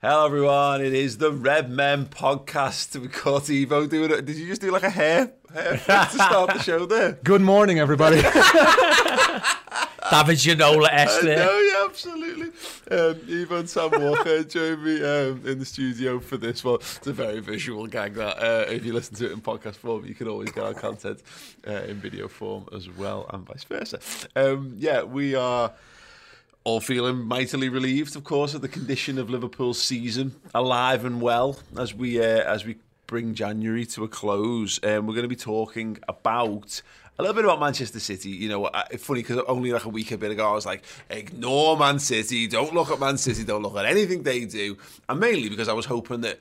Hello, everyone. It is the Redmen podcast. We caught Ivo doing it. Did you just do like a hair, hair to start the show there? Good morning, everybody. David Ginola esque there. No, yeah, absolutely. Um, Ivo and Sam Walker joined me um, in the studio for this one. It's a very visual gag that uh, if you listen to it in podcast form, you can always get our content uh, in video form as well, and vice versa. Um, yeah, we are all feeling mightily relieved, of course, at the condition of Liverpool's season, alive and well as we uh, as we bring January to a close. Um, we're going to be talking about a little bit about Manchester City. You know, funny because only like a week a bit ago I was like, ignore Man City, don't look at Man City, don't look at anything they do, and mainly because I was hoping that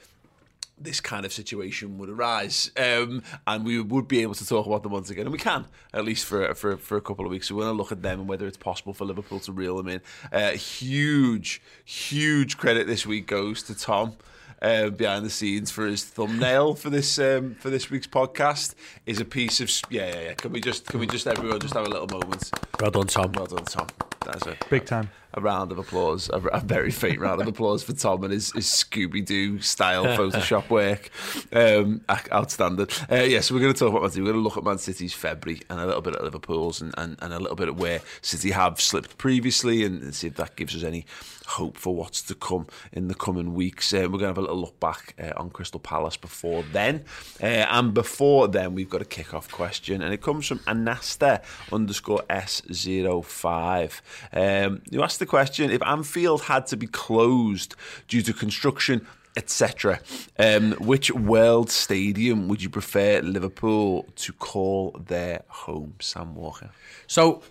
this kind of situation would arise, um, and we would be able to talk about them once again, and we can at least for for, for a couple of weeks. So we're going to look at them and whether it's possible for Liverpool to reel them in. Uh, huge, huge credit this week goes to Tom. Uh, behind the scenes for his thumbnail for this um, for this week's podcast is a piece of yeah yeah yeah. Can we just can we just everyone just have a little moment? Well done, Tom. Well done, Tom. That's a Big time. A round of applause, a, a very faint round of applause for Tom and his, his Scooby Doo style Photoshop work. Um, outstanding. Uh, yeah, so we're going to talk about Man City. We're going to look at Man City's February and a little bit at Liverpool's and, and, and a little bit at where City have slipped previously and, and see if that gives us any hope for what's to come in the coming weeks. Uh, we're going to have a little look back uh, on Crystal Palace before then. Uh, and before then, we've got a kick-off question, and it comes from Anasta underscore S05. Um, you asked the question, if Anfield had to be closed due to construction, etc., um, which world stadium would you prefer Liverpool to call their home, Sam Walker? So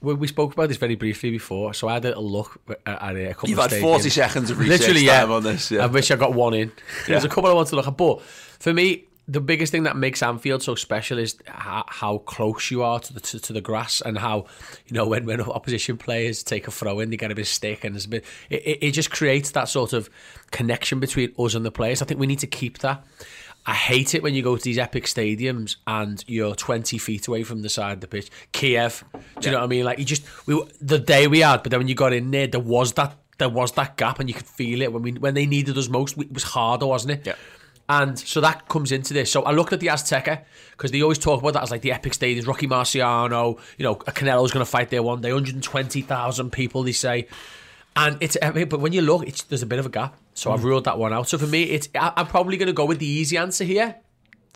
we, we spoke about this very briefly before. So I had a look at, a couple You've had 40 seconds of research Literally, yeah. time on this. Yeah. I wish I got one in. There's a Yeah. couple I want to look at, but for me, the biggest thing that makes Anfield so special is how, how close you are to the to, to the grass and how you know when when opposition players take a throw in, they get a bit of stick and there's a bit. It, it, just creates that sort of connection between us and the players. I think we need to keep that. I hate it when you go to these epic stadiums and you're 20 feet away from the side of the pitch. Kiev, do you know what I mean? Like you just we the day we had, but then when you got in there, there was that there was that gap, and you could feel it when we when they needed us most. It was harder, wasn't it? Yeah. And so that comes into this. So I looked at the Azteca because they always talk about that as like the epic stadiums. Rocky Marciano, you know, a Canelo's going to fight there one day. 120,000 people, they say. And it's, mean, but when you look, it's, there's a bit of a gap. So I've mm. ruled that one out. So for me, it's I, I'm probably going to go with the easy answer here.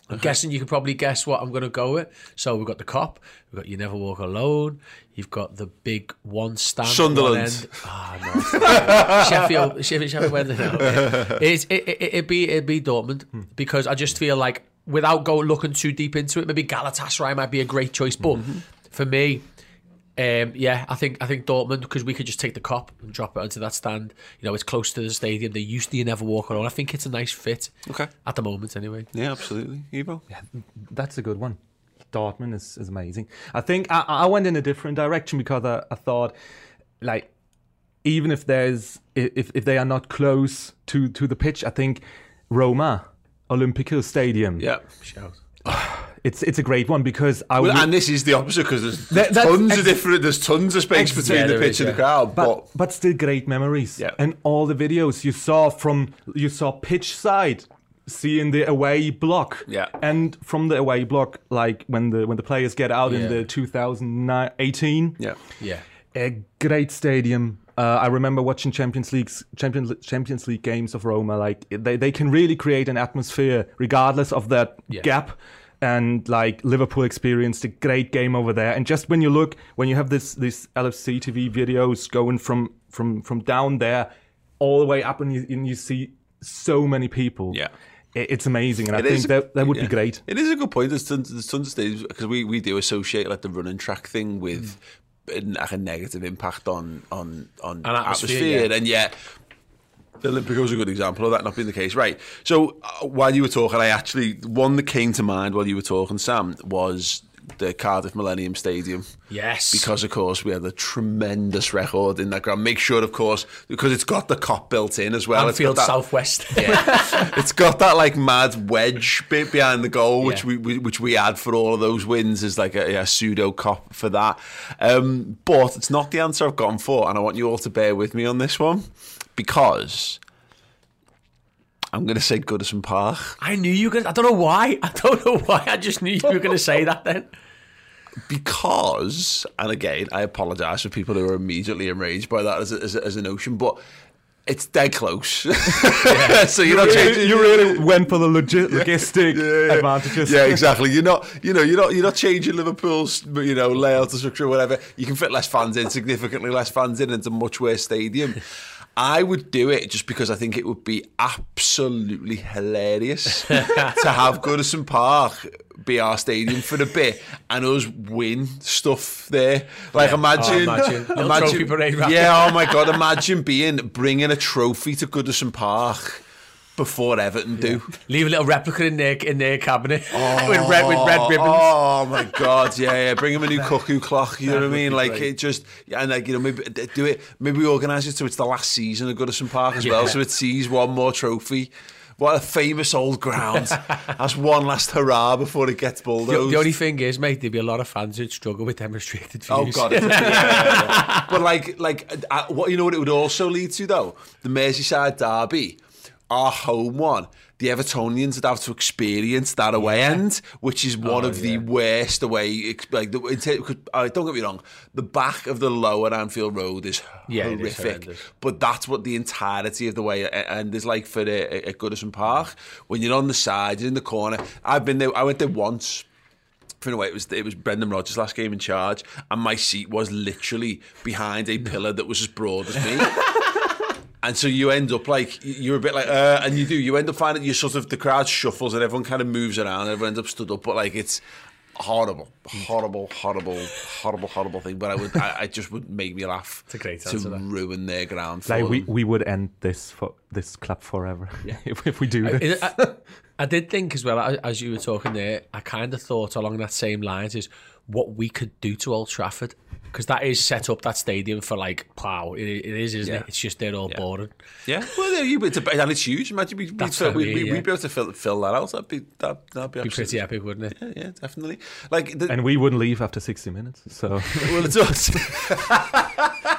I'm guessing you can probably guess what I'm going to go with. So we've got the Kop, we've got You Never Walk Alone, you've got the big one stand. at one Sunderland. end. Ah, no. Sheffield, Sheffield, Sheffield Wednesday. No. It's, it, it, it'd be it'd be Dortmund because I just feel like without going looking too deep into it, maybe Galatasaray might be a great choice. But for me, um, yeah, I think I think Dortmund because we could just take the Kop and drop it onto that stand. You know, it's close to the stadium. They used to you never walk alone. I think it's a nice fit. Okay. At the moment, anyway. Yeah, absolutely. Ivo? Yeah, That's a good one. Dortmund is, is amazing. I think I, I went in a different direction because I, I thought, like, even if there's if if they are not close to to the pitch, I think Roma Olimpico Stadium. Yeah. Shout. It's it's a great one because I Well, would. and this is the opposite because there's, there's that's tons ex- of different, there's tons of space Ex- between Yeah, the pitch is, and yeah. the crowd. But, but but still great memories. Yeah. And all the videos you saw from you saw pitch side, seeing the away block. Yeah. And from the away block, like when the when the players get out Yeah. in the 2018. yeah, Yeah. a great stadium, Uh, I remember watching Champions Leagues, Champions Champions League games of Roma. Like they, they can really create an atmosphere regardless of that Yeah. gap. And like Liverpool experienced a great game over there. And just when you look, when you have this this LFC TV videos going from from from down there all the way up, and you and you see so many people. Yeah. it- it's amazing. And It I is think that that would yeah. be great. It is a good point. There's tons, there's tons of stages because we, we do associate like the running track thing with Mm. like a negative impact on on on An atmosphere, atmosphere, yeah. and yet the Olimpico is a good example of that not being the case. Right. So uh, while you were talking, I actually one that came to mind while you were talking, Sam, was the Cardiff Millennium Stadium. Yes. Because of course we had a tremendous record in that ground. Make sure, of course, because it's got the Kop built in as well. It's got Anfield that- Southwest. it's got that like mad wedge bit behind the goal, which Yeah. we, we which we add for all of those wins is like a, a pseudo Kop for that. Um, but it's not the answer I've gone for, and I want you all to bear with me on this one because I'm going to say Goodison Park I knew you to, I don't know why. I don't know why. I just knew you were going to say that then. because, and again, I apologise for people who are immediately enraged by that as a, as a, as a notion, but. It's dead close. so you're not changing. you really went for the logi- logistic yeah, yeah. advantages. Yeah, exactly. You're not, you know, you're not, you're not changing Liverpool's, you know, layout or structure or whatever. You can fit less fans in, significantly less fans in, into a much worse stadium. I would do it just because I think it would be absolutely hilarious to have Goodison Park be our stadium for a bit and us win stuff there. Like imagine, Oh, imagine. Little trophy parade yeah. Oh my god, imagine being bringing a trophy to Goodison Park before Everton do. Leave a little replica in their, in their cabinet with, red, with red ribbons. Oh my god, yeah, yeah. Bring him a new cuckoo clock. You know what I mean? Like it just, yeah, and like you know, maybe do it. Maybe we organise it so it's the last season of Goodison Park as well, so it sees one more trophy. What a famous old ground. That's one last hurrah before it gets The, bulldozed. the only thing is, mate, there'd be a lot of fans who'd struggle with them restricted views. Oh god! yeah, yeah, yeah. But like, like, uh, what you know what it would also lead to though? The Merseyside derby, our home one. The Evertonians would have to experience that away end, which is one Oh, of the worst away. Like, the, could- uh, don't get me wrong, the back of the lower Anfield Road is Yeah, horrific. horrendous. but that's what the entirety of the way end is like for the, at Goodison Park. When you're on the side, you're in the corner. I've been there. I went there once for a way, it was it was Brendan Rodgers' last game in charge, and my seat was literally behind a pillar that was as broad as me. And so you end up like you're a bit like, uh, and you do. You end up finding you sort of the crowd shuffles and everyone kind of moves around. And everyone ends up stood up, but like it's horrible, horrible, horrible, horrible, horrible thing. But I would, I, I just would make me laugh. It's a great to answer, that. ruin their ground. For Like we, them. we would end this for this club forever if, if we do this. I, I, I did think as well, as- as you were talking there, I kind of thought along that same lines is what we could do to Old Trafford. Because that is set up that stadium for like plough. It, it is, isn't Yeah. it? It's just they're all boring. yeah, well, there you. It's a, and it's huge. Imagine we, we'd, That's fill, we, mean, we, yeah. we'd be able to fill, fill that out. That'd be that, that'd be, Be pretty absolutely- epic, wouldn't it? Yeah, yeah, definitely. Like the, and we wouldn't leave after 60 minutes. So Well, it's us.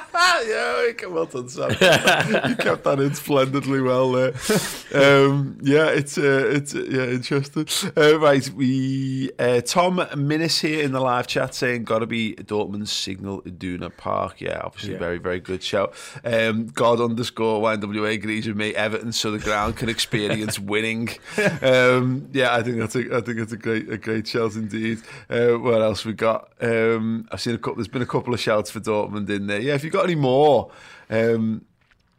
yeah, well done, Sam. you kept that in splendidly well there. Um, yeah, it's uh, it's uh, yeah interesting. Uh, right, we uh, Tom Minnis here in the live chat saying got to be Dortmund's Signal Iduna Park. Yeah, obviously very very good show. Um, God underscore YNWA agrees with me. Everton, so the ground can experience winning. Um, yeah, I think that's a I think it's a great a great shout indeed. Uh, what else we got? Um, I've seen a couple. There's been a couple of shouts for Dortmund in there. Yeah, if you've got any more. Um,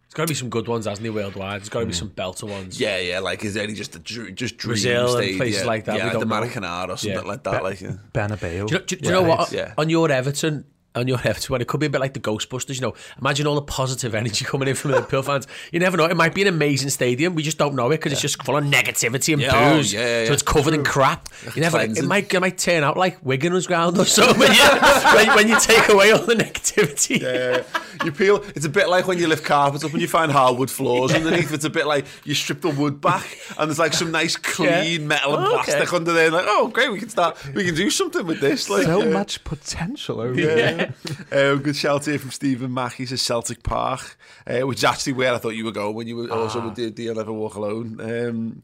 There's got to be some good ones, hasn't there, worldwide? There's got to be some belter ones. yeah, yeah, like is there any just a dr- just dream Brazil and stadium? places like that, Yeah, we like the don't know. Maracanã or something Yeah. like that. Like yeah. Bernabeu. Do you know, do, do you know what? yeah. On your Everton, on your Everton, one, it could be a bit like the Ghostbusters. You know, imagine all the positive energy coming in from the Liverpool fans. You never know. It might be an amazing stadium. We just don't know it because it's just full of negativity and Yeah, oh, booze. yeah, yeah, So it's covered in crap. You never. It might. It might turn out like Wigan's ground or something. when, you, when, when you take away all the negativity. Yeah, you peel. It's a bit like when you lift carpets up and you find hardwood floors underneath. It's a bit like you strip the wood back and there's like some nice clean Yeah. metal and Oh, okay. plastic under there. And Like, oh, great, we can start. We can do something with this. Like, so much potential over there. Yeah. Good shout here from Stephen Mack. He says Celtic Park, uh, which is actually where I thought you were going when you were also with the, the Never Walk Alone um,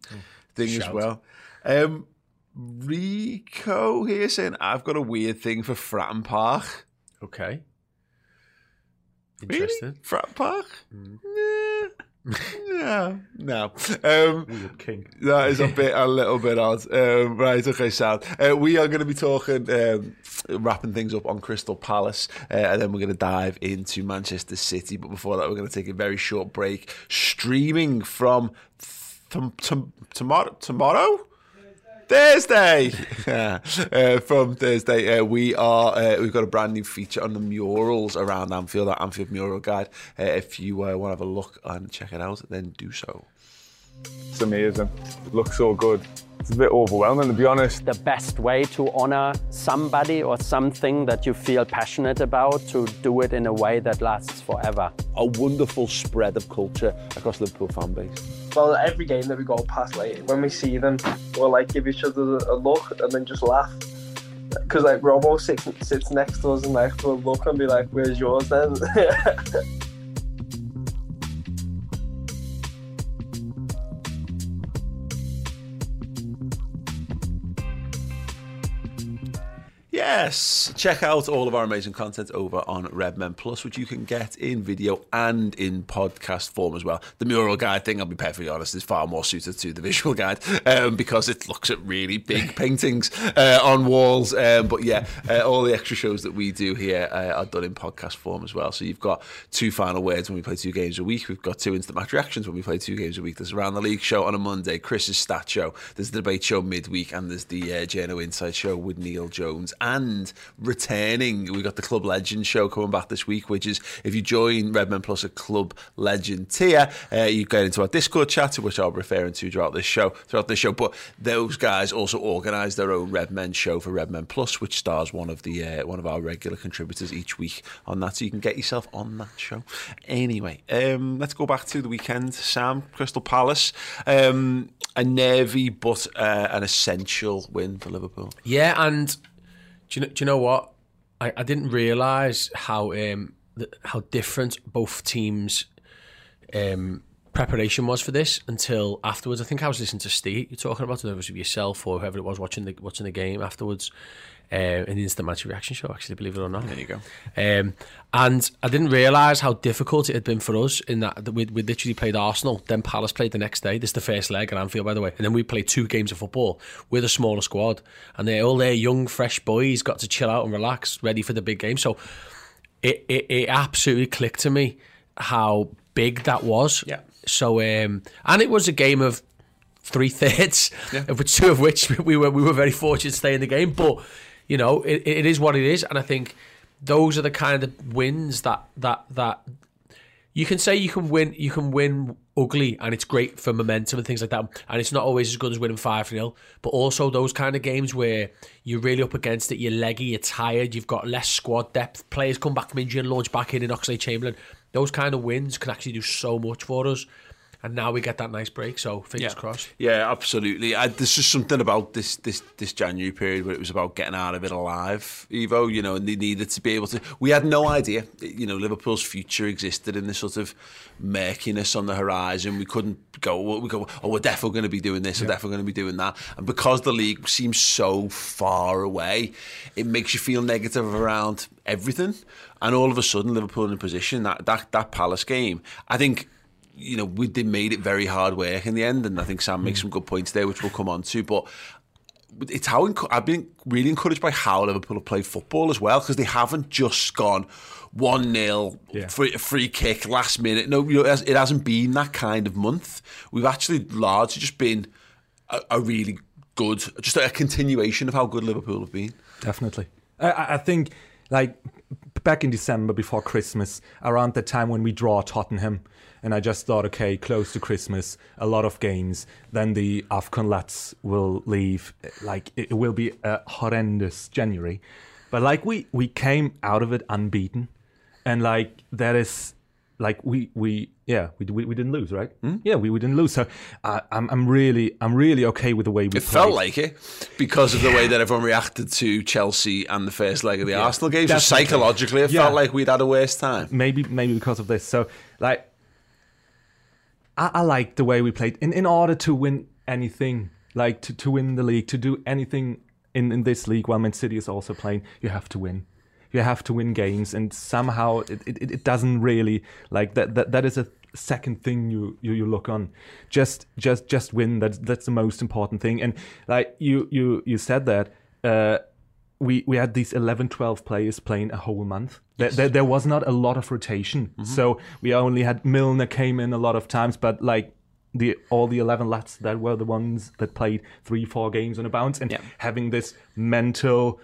thing as well. Um, Rico here saying, I've got a weird thing for Fratton Park. Okay. Interesting. Frat Park? Yeah. yeah. No. Um, king. that is a bit, a little bit odd. Um, right, okay, Sam. Uh, we are going to be talking, um, wrapping things up on Crystal Palace, uh, and then we're going to dive into Manchester City. But before that, we're going to take a very short break. Streaming from th- t- tomorrow. Tomorrow. Thursday, uh, from Thursday, uh, we are uh, we've got a brand new feature on the murals around Anfield, our Anfield Mural Guide. Uh, if you uh, want to have a look and check it out, then do so. It's amazing. It looks so good. It's a bit overwhelming, to be honest. the best way to honor somebody or something that you feel passionate about to do it in a way that lasts forever. a wonderful spread of culture across the Liverpool fan base. Well, every game that we go past, like when we see them, we'll like give each other a look and then just laugh. Because like Robo sits, sits next to us and like we'll look and be like, "Where's yours then?" Yes, check out all of our amazing content over on Redmen Plus, which you can get in video and in podcast form as well. The mural guide thing, I'll be perfectly honest, is far more suited to the visual guide um, because it looks at really big paintings uh, on walls. Um, but yeah, uh, all the extra shows that we do here uh, are done in podcast form as well. So you've got two final words when we play two games a week. We've got two instant match reactions when we play two games a week. There's around the league show on a Monday, Chris's stat show. There's the debate show midweek, and there's the uh, Journo Inside show with Neil Jones. And returning, we've got the Club Legend show coming back this week, which is if you join Redmen Plus a Club Legend tier, uh, you get into our Discord chat, which I'll be referring to throughout this show. Throughout this show, but those guys also organise their own Redmen show for Redmen Plus, which stars one of the uh, one of our regular contributors each week on that, so you can get yourself on that show. Anyway, um, let's go back to the weekend. Sam, Crystal Palace, um, a nervy but uh, an essential win for Liverpool. Yeah, and do you know, do you know what? I, I didn't realise how um, how different both teams' um, preparation was for this until afterwards. I think I was listening to Steve. You're talking about it, whether it was yourself or whoever it was watching the watching the game afterwards. Uh, in the instant match reaction show, actually, believe it or not. There you go. Um, and I didn't realise how difficult it had been for us in that, we we literally played Arsenal, then Palace played the next day. This is the first leg at Anfield, by the way. And then we played two games of football with a smaller squad. And they all their young, fresh boys got to chill out and relax, ready for the big game. So it, it, it absolutely clicked to me how big that was. Yeah. So, um, and it was a game of three thirds, which two of which we were we were very fortunate to stay in the game. But you know, it, it is what it is, and I think those are the kind of wins that that that you can say you can win you can win ugly and it's great for momentum and things like that and it's not always as good as winning 5-0 but also those kind of games where you're really up against it you're leggy you're tired you've got less squad depth players come back from injury and launch back in in Oxlade Chamberlain those kind of wins can actually do so much for us and now we get that nice break so fingers crossed Yeah, absolutely. I, there's just something about this this this January period where it was about getting out of it alive, Ivo. You know, and they needed to be able to. We had no idea, you know, Liverpool's future existed in this sort of murkiness on the horizon. We couldn't go. We go. Oh, we're definitely going to be doing this. We're definitely going to be doing that. And because the league seems so far away, it makes you feel negative around everything. And all of a sudden, Liverpool in a position that that that Palace game, I think you know, we did made it very hard work in the end, and I think Sam makes hmm. some good points there, which we'll come on to. But it's how encu- I've been really encouraged by how Liverpool have played football as well, because they haven't just gone one 0 Yeah. free, free kick last minute. No, you know, it has- it hasn't been that kind of month. We've actually largely just been a, a really good, just a continuation of how good Liverpool have been. Definitely. I, I think, like, back in December before Christmas, around the time when we draw Tottenham, and I just thought, okay, close to Christmas, a lot of games, then the AFCON lads will leave. Like, it will be a horrendous January. But, like, we, we came out of it unbeaten. And, like, that is, like, we, we yeah, we, we, we didn't lose, right? Yeah, we, we didn't lose. So uh, I'm, I'm really, I'm really okay with the way we It played. felt like it because of the way that everyone reacted to Chelsea and the first leg of the Arsenal game. So psychologically, it Yeah. felt like we'd had a worse time. maybe maybe because of this. So like, I, I like the way we played. In in order to win anything, like to, to win the league, to do anything in, in this league while Man City is also playing, you have to win. you have to win games, and somehow it, it, it doesn't really like that. That that is a second thing you, you you look on. Just just just win. That's that's the most important thing. And like you you you said that. Uh, we we had these 11 12 players playing a whole month. There, there, there was not a lot of rotation. Mm-hmm. So we only had milner came in a lot of times but like the all the 11 lads that were the ones that played three four games on a bounce and having this mental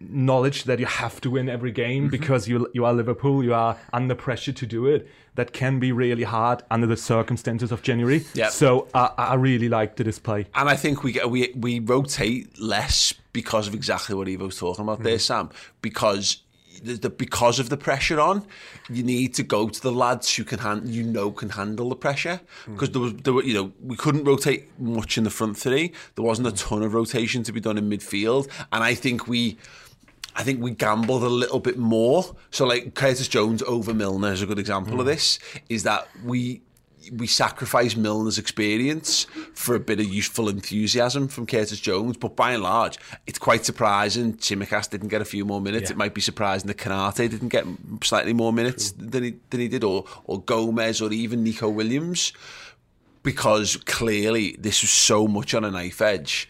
knowledge that you have to win every game mm-hmm. because you you are Liverpool you are under pressure to do it that can be really hard under the circumstances of January Yeah. so I, I really liked the display And I think we get we we rotate less because of exactly what Ivo's talking about there, mm-hmm. Sam. Because the, the because of the pressure on, you need to go to the lads who can hand you know can handle the pressure. Mm-hmm. Because there was there were you know we couldn't rotate much in the front three. There wasn't a ton of rotation to be done in midfield, and I think we. I think we gambled a little bit more. So, like Curtis Jones over Milner is a good example of hmm. this. Is that we we sacrifice Milner's experience for a bit of youthful enthusiasm from Curtis Jones, but by and large, it's quite surprising. Tsimikas didn't get a few more minutes. Yeah. It might be surprising that Konaté didn't get slightly more minutes than he than he did, or or Gomez, or even Neco Williams, because clearly this was so much on a knife edge.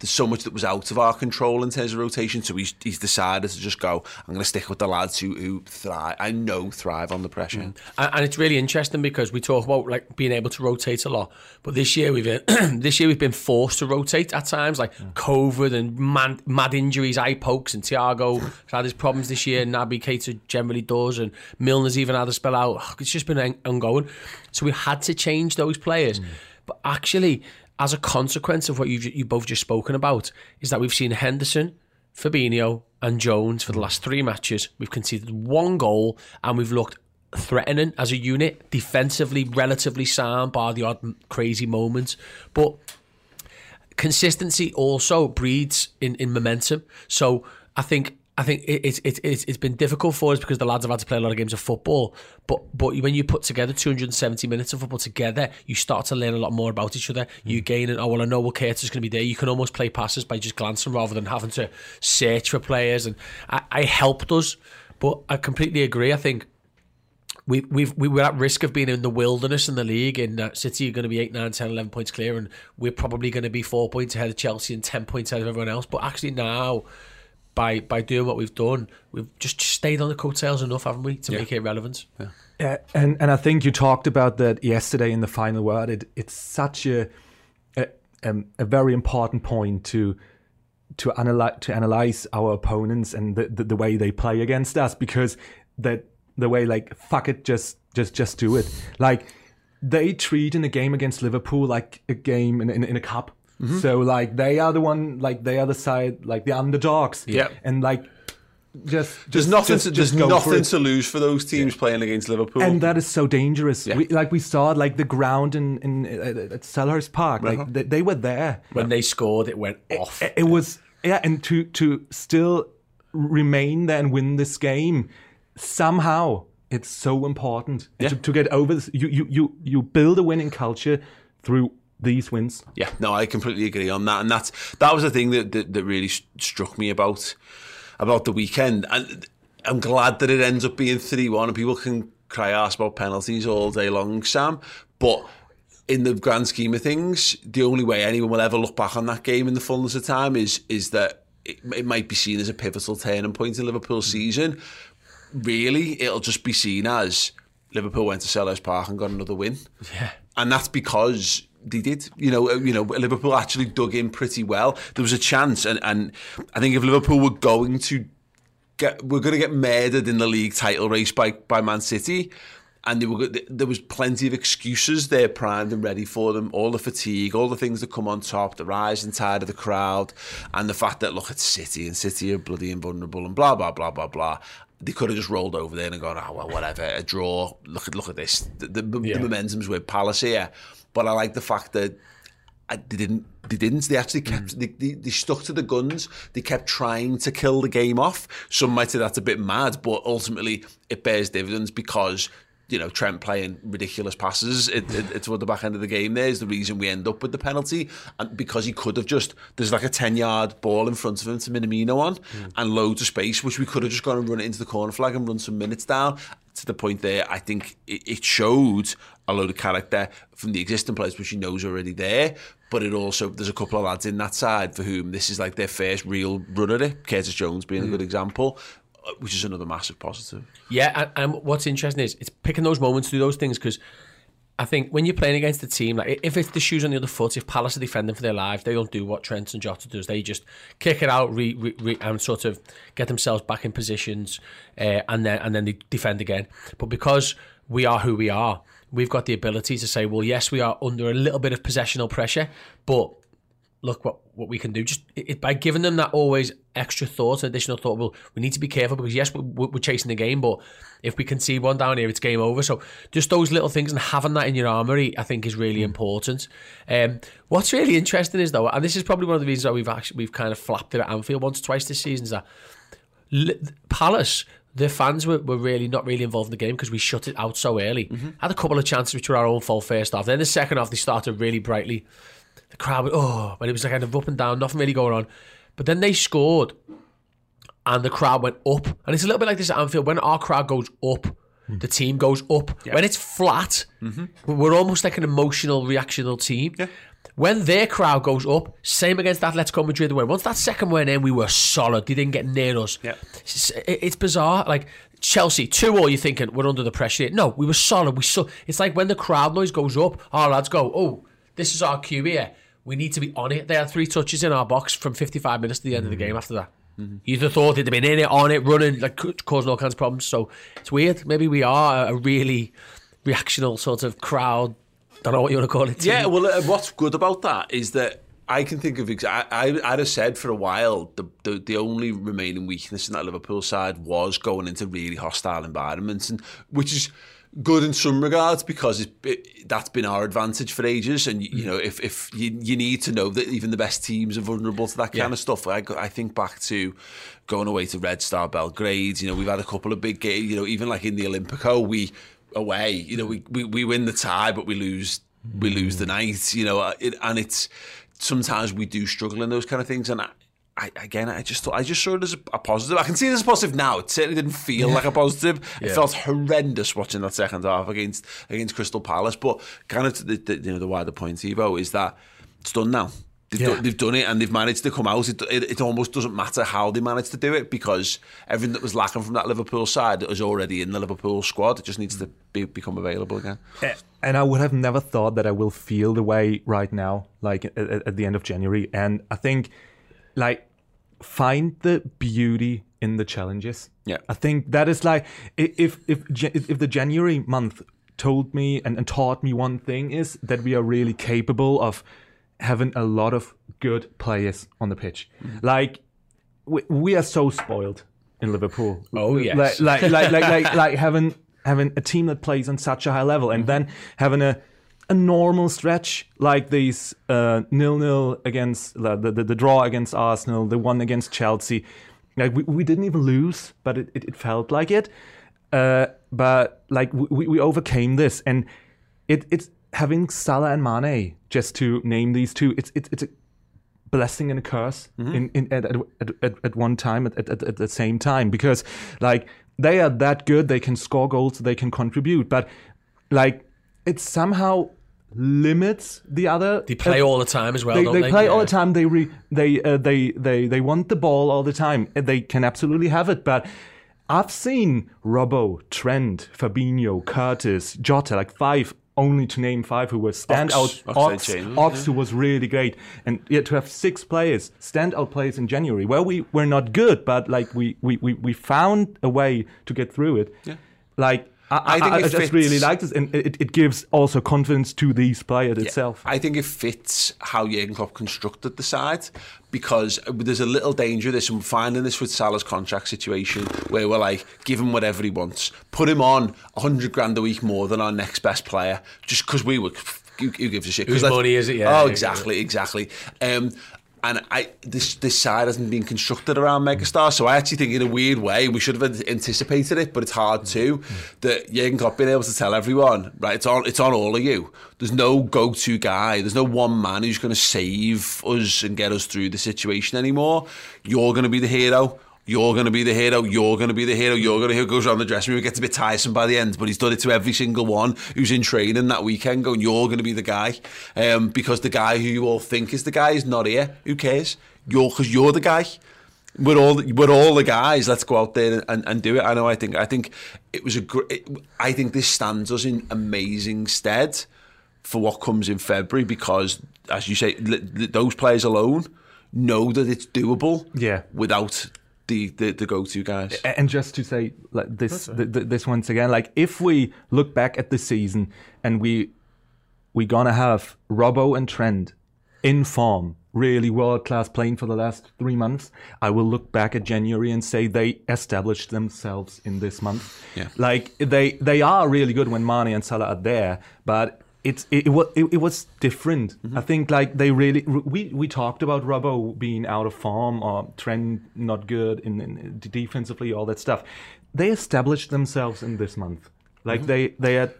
There's so much that was out of our control in terms of rotation, so he's, he's decided to just go. I'm going to stick with the lads who, who thrive. I know thrive under pressure. Mm. And, and it's really interesting because we talk about like being able to rotate a lot, but this year we've uh, this year we've been forced to rotate at times, like mm. COVID and mad, mad injuries, eye pokes, and Thiago has had his problems this year. Naby Keita generally does, and Milner's even had a spell out. It's just been ongoing, so we had to change those players. Mm. But actually, as a consequence of what you've you both just spoken about, is that we've seen Henderson. Fabinho and Jones for the last three matches. We've conceded one goal and we've looked threatening as a unit, defensively relatively sound, bar the odd crazy moments. But consistency also breeds in, in momentum. So I think I think it, it's it's it's it's been difficult for us because the lads have had to play a lot of games of football. But but when you put together 270 minutes of football together, you start to learn a lot more about each other. You gain an oh well I know what Curtis is going to be there. You can almost play passes by just glancing rather than having to search for players. And I, I helped us, but I completely agree. I think we we've, we were at risk of being in the wilderness in the league. And uh, City are going to be 8, 9, 10, 11 points clear, and we're probably going to be four points ahead of Chelsea and 10 points ahead of everyone else. But actually, now, by by doing what we've done, we've just stayed on the coattails enough, haven't we, to make it relevant? Yeah. Yeah, and and I think you talked about that yesterday in the final word. It it's such a a, um, a very important point to to analyze to analyze our opponents and the, the the way they play against us because that the way like fuck it just just just do it like they treat in a game against Liverpool like a game in in, in a cup. So like they are the one like they are the side like the underdogs. Yeah. and like just There's just- nothing. just- to, just there's nothing to lose for those teams playing against Liverpool. And that is so dangerous. Yeah. We, like we saw, like the ground in in at, at Selhurst Park, Uh-huh. like they, they were there. When they scored, it went off. It, it was yeah, and to to still remain there and win this game somehow, it's so important to, to get over this. You you you you build a winning culture through these wins. Yeah, no, I completely agree on that, and that's that was the thing that that, that really st- struck me about about the weekend, and I'm glad that it ends up being three one, and people can cry ass about penalties all day long, Sam, but. In the grand scheme of things, the only way anyone will ever look back on that game in the fullness of time is is that it, it might be seen as a pivotal turning point in Liverpool's mm-hmm. season. Really, it'll just be seen as Liverpool went to Selhurst Park and got another win. Yeah. and that's because they did. You know, uh, you know, Liverpool actually dug in pretty well. There was a chance, and and I think if Liverpool were going to get, we're going to get murdered in the league title race by by Man City. And they were, there was plenty of excuses there primed and ready for them. All the fatigue, all the things that come on top, the rising tide of the crowd, and the fact that look at City and City are bloody invulnerable and blah blah blah blah blah. They could have just rolled over there and gone, oh well, whatever, a draw. Look at look at this. The, the, Yeah. the momentum's with Palace here, but I like the fact that I, they didn't. They didn't. They actually kept. Mm. They, they, they stuck to the guns. They kept trying to kill the game off. Some might say that's a bit mad, but ultimately it bears dividends because you know, Trent playing ridiculous passes at, at, at toward the back end of the game there is the reason we end up with the penalty. And because he could have just, there's like a 10 yard ball in front of him to Minamino on mm. and loads of space, which we could have just gone and run it into the corner flag and run some minutes down. To the point there, I think it, it showed a load of character from the existing players, which he knows already there. But it also, there's a couple of lads in that side for whom this is like their first real run at it. Curtis Jones being a good example, uh, which is another massive positive. Yeah, and, and what's interesting is it's picking those moments to do those things because I think when you're playing against a team, like if it's the shoes on the other foot, if Palace are defending for their lives, they don't do what Trent and Jota does. They just kick it out, re, re, re, and sort of get themselves back in positions, uh, and then and then they defend again. But because we are who we are, we've got the ability to say, well, yes, we are under a little bit of possessional pressure, but look what, what we can do. Just it, by giving them that always extra thought, additional thought. Well, we need to be careful because yes, we're, we're chasing the game, but if we can see one down here, it's game over. So just those little things and having that in your armory, I think, is really important. Um, what's really interesting is though, and this is probably one of the reasons why we've actually we've kind of flapped it at Anfield once, or twice this season, is that Palace. The fans were, were really not really involved in the game because we shut it out so early. Mm-hmm. Had a couple of chances which were our own fault first half. Then the second half they started really brightly the crowd went, oh, but it was like kind of up and down, nothing really going on. But then they scored and the crowd went up. And it's a little bit like this at Anfield. When our crowd goes up, hmm. the team goes up. When it's flat, mm-hmm. we're almost like an emotional, reactional team. When their crowd goes up, same against Atletico Madrid. When once that second went in, we were solid. They didn't get near us. It's, it's bizarre. Like Chelsea, two all. You're thinking we're under the pressure. No, we were solid. We so it's like when the crowd noise goes up, our lads go, "Oh, this is our cue here. We need to be on it." They had three touches in our box from 55 minutes to the end of the game. Mm-hmm. After that, mm-hmm. you'd have thought they'd have been in it, on it, running, like causing all kinds of problems. So it's weird. Maybe we are a really reactional sort of crowd. Don't know what you want to call it. Yeah, well, uh, what's good about that is that I can think of. ex- I, I, I'd have said for a while the, the the only remaining weakness in that Liverpool side was going into really hostile environments, and which is good in some regards because it, it, that's been our advantage for ages. And you know, if if you, you need to know that even the best teams are vulnerable to that kind Yeah. of stuff. I, I think back to going away to Red Star Belgrade. You know, we've had a couple of big games. You know, even like in the Olimpico, we away. You know, we, we, we win the tie, but we lose we lose the night. You know, uh, it, and it's sometimes we do struggle in those kind of things. And I, I again, I just thought I just saw it as a, a positive. I can see it as a positive now. It certainly didn't feel like a positive. It Yeah. felt horrendous watching that second half against against Crystal Palace. But kind of the, the you know the wider point, Ivo, is that it's done now. They've, Yeah. done, they've done it and they've managed to come out. It, it, it almost doesn't matter how they managed to do it because everything that was lacking from that Liverpool side is already in the Liverpool squad. It just needs to be, become available again. and I would have never thought that I will feel the way right now, like at, at the end of January. And I think, like, find the beauty in the challenges. Yeah. I think that is like if if if the January month told me and, and taught me one thing is that we are really capable of having a lot of good players on the pitch. Like we, we are so spoiled in Liverpool. Oh, yes. Like like like like, like, like having having a team that plays on such a high level and then having a a normal stretch like these uh, nil nil against the, the the draw against Arsenal, the one against Chelsea. Like we, we didn't even lose, but it, it, it felt like it. Uh, but like we, we overcame this, and it it's having Salah and Mane just to name these two. It's it's it's a blessing and a curse in, in at, at, at, at one time at, at, at the same time because like they are that good they can score goals they can contribute but like it somehow limits the other They play all the time as well, they, don't they they? play all the time they re, they uh, they they they want the ball all the time they can absolutely have it but I've seen Robbo, Trent, Fabinho, Curtis, Jota, like five, only to name five who were standout. Ox, Ox, Oxlade-Chamberlain, Ox, who was really great, and yeah, to have six players, standout players in January, where we were not good, but like we we we, we found a way to get through it. Yeah. Like I, I, I think I, it just fits- really like this, and it, it gives also confidence to these players itself. I think it fits how Jurgen Klopp constructed the side because there's a little danger of this, and finding this with Salah's contract situation where we're like, give him whatever he wants, put him on 100 grand a week more than our next best player, just because we were. Who, who gives a shit? 'Cause Whose money is it? Yeah, oh, exactly, exactly. Um, and I this this side hasn't been constructed around megastar. So I actually think, in a weird way, we should have anticipated it, but it's hard too. That Jurgen Klopp being able to tell everyone, right? It's on, it's on all of you. There's no go-to guy. There's no one man who's going to save us and get us through the situation anymore. You're going to be the hero. You're going to be the hero. You're going to be the hero. You're going to who goes around the dressing room. It gets a bit tiresome by the end, but he's done it to every single one who's in training that weekend. Going, you're going to be the guy, um, because the guy who you all think is the guy is not here. Who cares? You're because you're the guy. We're all we're all the guys. Let's go out there and, and do it. I know. I think I think it was a great. I think this stands us in amazing stead for what comes in February because, as you say, those players alone know that it's doable. Yeah. Without the, the, the go-to guys. And just to say like this th- th- this once again, like if we look back at the season and we we gonna have Robbo and Trent in form, really world class playing for the last three months, I will look back at January and say they established themselves in this month. Yeah. Like they they are really good when Mane and Salah are there, but it's it, was it, it was different. Mm-hmm. I think like they really we we talked about Robbo being out of form or Trent not good in, in defensively all that stuff. They established themselves in this month. Like mm-hmm. they they had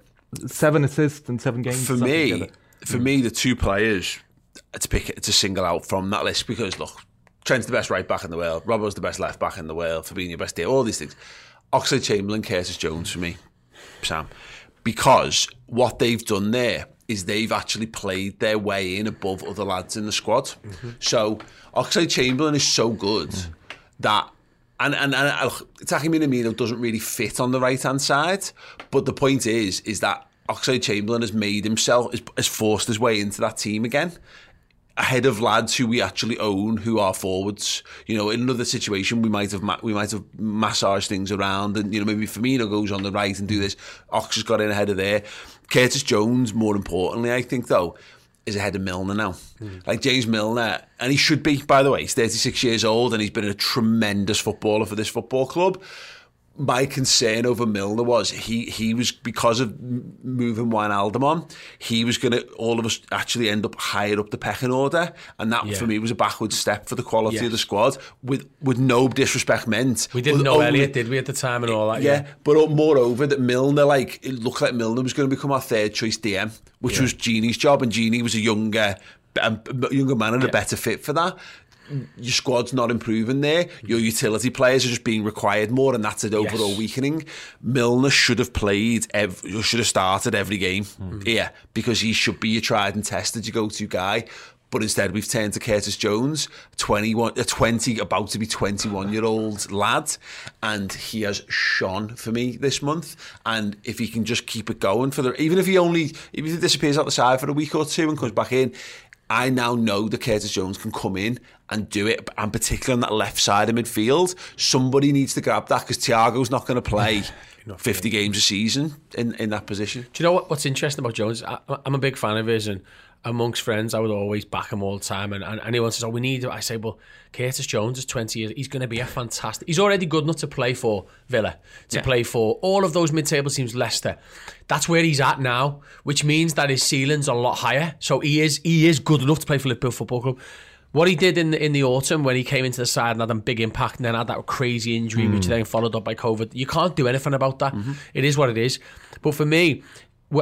seven assists in seven games. for me, together. for mm. me, the two players to pick to single out from that list because look, Trent's the best right back in the world, Robbo's the best left back in the world, For being your best day, all these things. Oxlade Chamberlain, Curtis Jones for me, Sam, because what they've done there is they've actually played their way in above other lads in the squad. So Oxlade Chamberlain is so good that and and, and uh, Taki Minamino doesn't really fit on the right hand side. But the point is, is that Oxlade Chamberlain has made himself has, has forced his way into that team again. Ahead of lads who we actually own, who are forwards. You know, in another situation, we might have ma- we might have massaged things around, and you know maybe Firmino goes on the right and do this. Ox has got in ahead of there. Curtis Jones, more importantly, I think though, is ahead of Milner now. Hmm. Like James Milner, and he should be, by the way. He's 36 years old and he's been a tremendous footballer for this football club. My concern over Milner was he he was because of moving Wijnaldum Alderman, he was going to all of us actually end up higher up the pecking order, and that Yeah. for me was a backward step for the quality of the squad. With with no disrespect meant, We didn't know only- Elliot, did we, at the time and all that? yeah, but uh, moreover, that Milner, like, it looked like Milner was going to become our third choice DM, which Yeah. was Gini's job, and Genie was a younger, um, younger man and a better fit for that. Your squad's not improving there. Your utility players are just being required more, and that's an overall Yes. weakening. Milner should have played, ev- should have started every game Hmm. here because he should be your tried and tested, your go-to guy. But instead, we've turned to Curtis Jones, 21, a 20, about to be 21 year old lad. And he has shone for me this month. And if he can just keep it going for the, even if he only, even if he disappears out the side for a week or two and comes back in, I now know that Curtis Jones can come in and do it, and particularly on that left side of midfield, somebody needs to grab that because Thiago's not going to play 50 games a season in, in that position. Do you know what, what's interesting about Jones? I, I'm a big fan of his, and amongst friends, I would always back him all the time. And, and anyone says, "Oh, we need," I say, "Well, Curtis Jones is 20 years. He's going to be a fantastic. He's already good enough to play for Villa, to Yeah. play for all of those mid-table teams. Leicester. That's where he's at now, which means that his ceiling's a lot higher. So he is he is good enough to play for Liverpool Football Club. What he did in the, in the autumn when he came into the side and had a big impact and then had that crazy injury, which mm. then followed up by COVID, you can't do anything about that. Mm-hmm. It is what it is. But for me,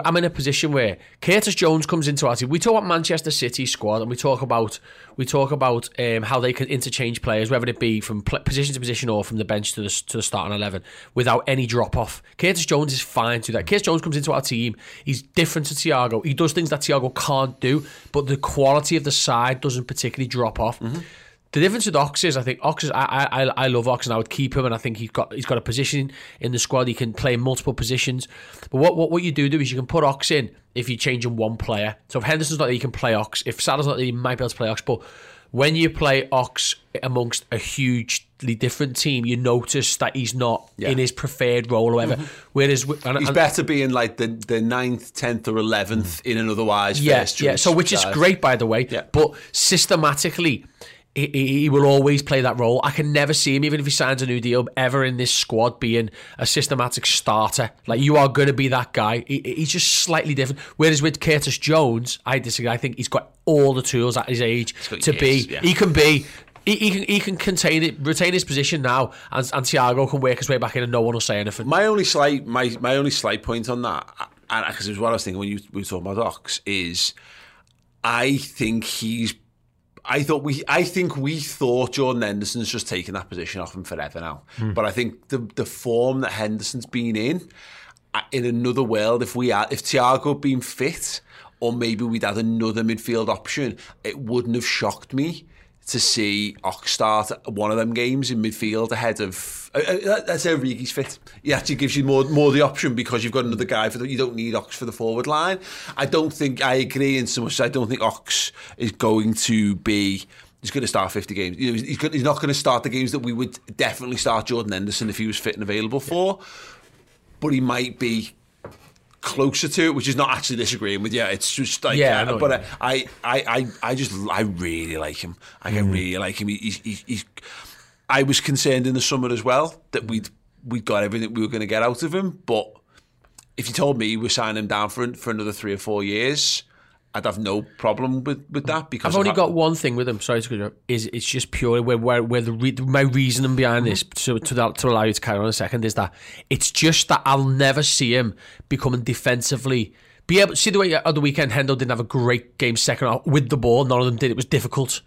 I'm in a position where Curtis Jones comes into our team. We talk about Manchester City squad and we talk about we talk about um, how they can interchange players, whether it be from position to position or from the bench to the to the starting eleven, without any drop off. Curtis Jones is fine to that. Curtis Jones comes into our team. He's different to Thiago. He does things that Thiago can't do, but the quality of the side doesn't particularly drop off. The difference with Ox is, I think Ox is, I, I I love Ox and I would keep him, and I think he's got he's got a position in the squad. He can play in multiple positions. But what what, what you do do is you can put Ox in if you're changing one player. So if Henderson's not there, you can play Ox. If Salah's not there, you might be able to play Ox. But when you play Ox amongst a hugely different team, you notice that he's not Yeah. in his preferred role or whatever. Mm-hmm. Whereas and, He's and- better being like the, the ninth, tenth, or eleventh mm. in an otherwise yeah, yeah. So which is great, by the way. Yeah. But systematically, he, he he will always play that role. I can never see him, even if he signs a new deal, ever in this squad being a systematic starter. Like you are going to be that guy. He, he's just slightly different. Whereas with Curtis Jones, I disagree. I think he's got all the tools at his age to years, be. yeah. He can be. He, he can he can contain it, retain his position now, and, and Thiago can work his way back in, and no one will say anything. My only slight, my my only slight point on that, and because it was what I was thinking when you we were talking about Ox, is I think he's. I thought we, I think we thought Jordan Henderson's just taken that position off him forever now. Hmm. But I think the the form that Henderson's been in, uh, in another world, if we had, if Thiago had been fit, or maybe we'd had another midfield option, it wouldn't have shocked me to see Ox start one of them games in midfield ahead of. Uh, uh, let's say Origi's fit. He actually gives you more more the option because you've got another guy for the. You don't need Ox for the forward line. I don't think I agree in so much. as I don't think Ox is going to be. He's going to start 50 games. He's, he's not going to start the games that we would definitely start Jordan Henderson if he was fit and available for. But he might be closer to it, which is not actually disagreeing with you. It's just like, Yeah, I uh, know but uh, I, I, I, I just, I really like him. I Mm. really like him. He- He's, he's, he's, I was concerned in the summer as well that we'd, we got everything we were going to get out of him. But if you told me we sign him down for for another three or four years, I'd have no problem with, with that because I've only got one thing with him. Sorry to cut Is it's just purely where where, where the re- my reasoning behind this to to, that, to allow you to carry on a second is that it's just that I'll never see him becoming defensively. Be able see the way on the weekend Hendo didn't have a great game second half with the ball. None of them did. It was difficult,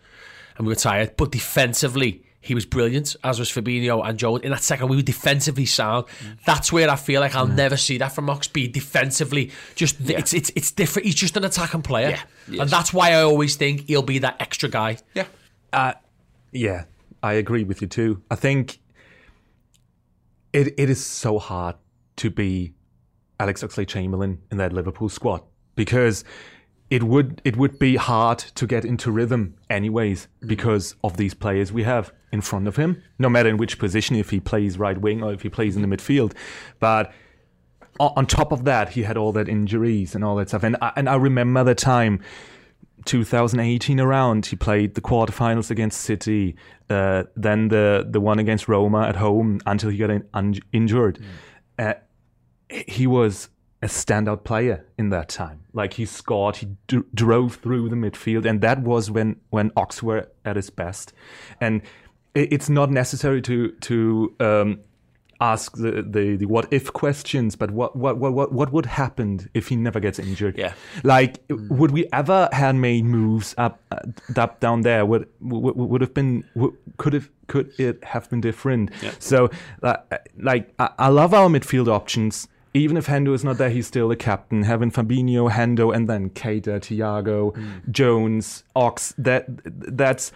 and we were tired. But defensively, he was brilliant. As was Fabinho and Joe. In that second, we were defensively sound. That's where I feel like I'll never see that from Ox. Be defensively just it's it's it's different. He's just an attacking player, Yeah, he and that's why I always think he'll be that extra guy. Yeah. Uh, yeah, I agree with you too. I think it it is so hard to be Alex Oxlade Chamberlain in that Liverpool squad because it would it would be hard to get into rhythm anyways because of these players we have in front of him, no matter in which position, if he plays right wing or if he plays in the midfield. But on top of that, he had all that injuries and all that stuff. And I, and I remember the time 2018 around, he played the quarterfinals against City, uh, then the the one against Roma at home until he got in, un- injured. Uh, he was a standout player in that time. Like he scored, he d- drove through the midfield, and that was when when Ox were at his best. And it's not necessary to to um, ask the, the, the what if questions, but what, what what what would happen if he never gets injured? Yeah. Like, would we ever have made moves up, uh, up down there? Would would, would have been would, could have could it have been different? Yeah. So, uh, like, I, I love our midfield options. Even if Hendo is not there, he's still the captain. Having Fabinho, Hendo, and then Keita, Thiago, Jones, Ox. That that's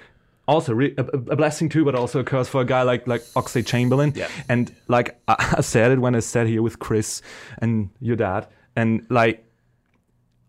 also re- a, a blessing too, but also a curse for a guy like like Oxlade Chamberlain. Yeah. And like I, I said it when I sat here with Chris and your dad, and like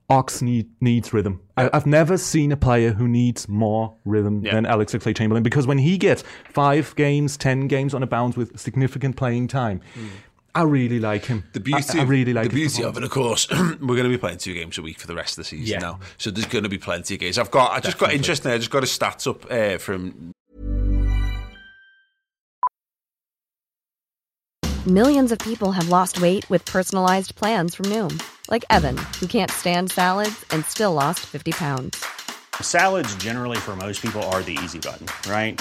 Ox need, needs rhythm. I, I've never seen a player who needs more rhythm Yeah. than Alex Oxlade Chamberlain because when he gets five games, ten games on a bounce with significant playing time, mm. I really like him. The beauty, I, I really like the beauty of it, of course. we're going to be playing two games a week for the rest of the season Yeah. now, so there's going to be plenty of games. I've got, I just got interesting. I just got a stats up uh, from Millions of people have lost weight with personalized plans from Noom, like Evan, who can't stand salads and still lost 50 pounds. Salads, generally, for most people, are the easy button, right?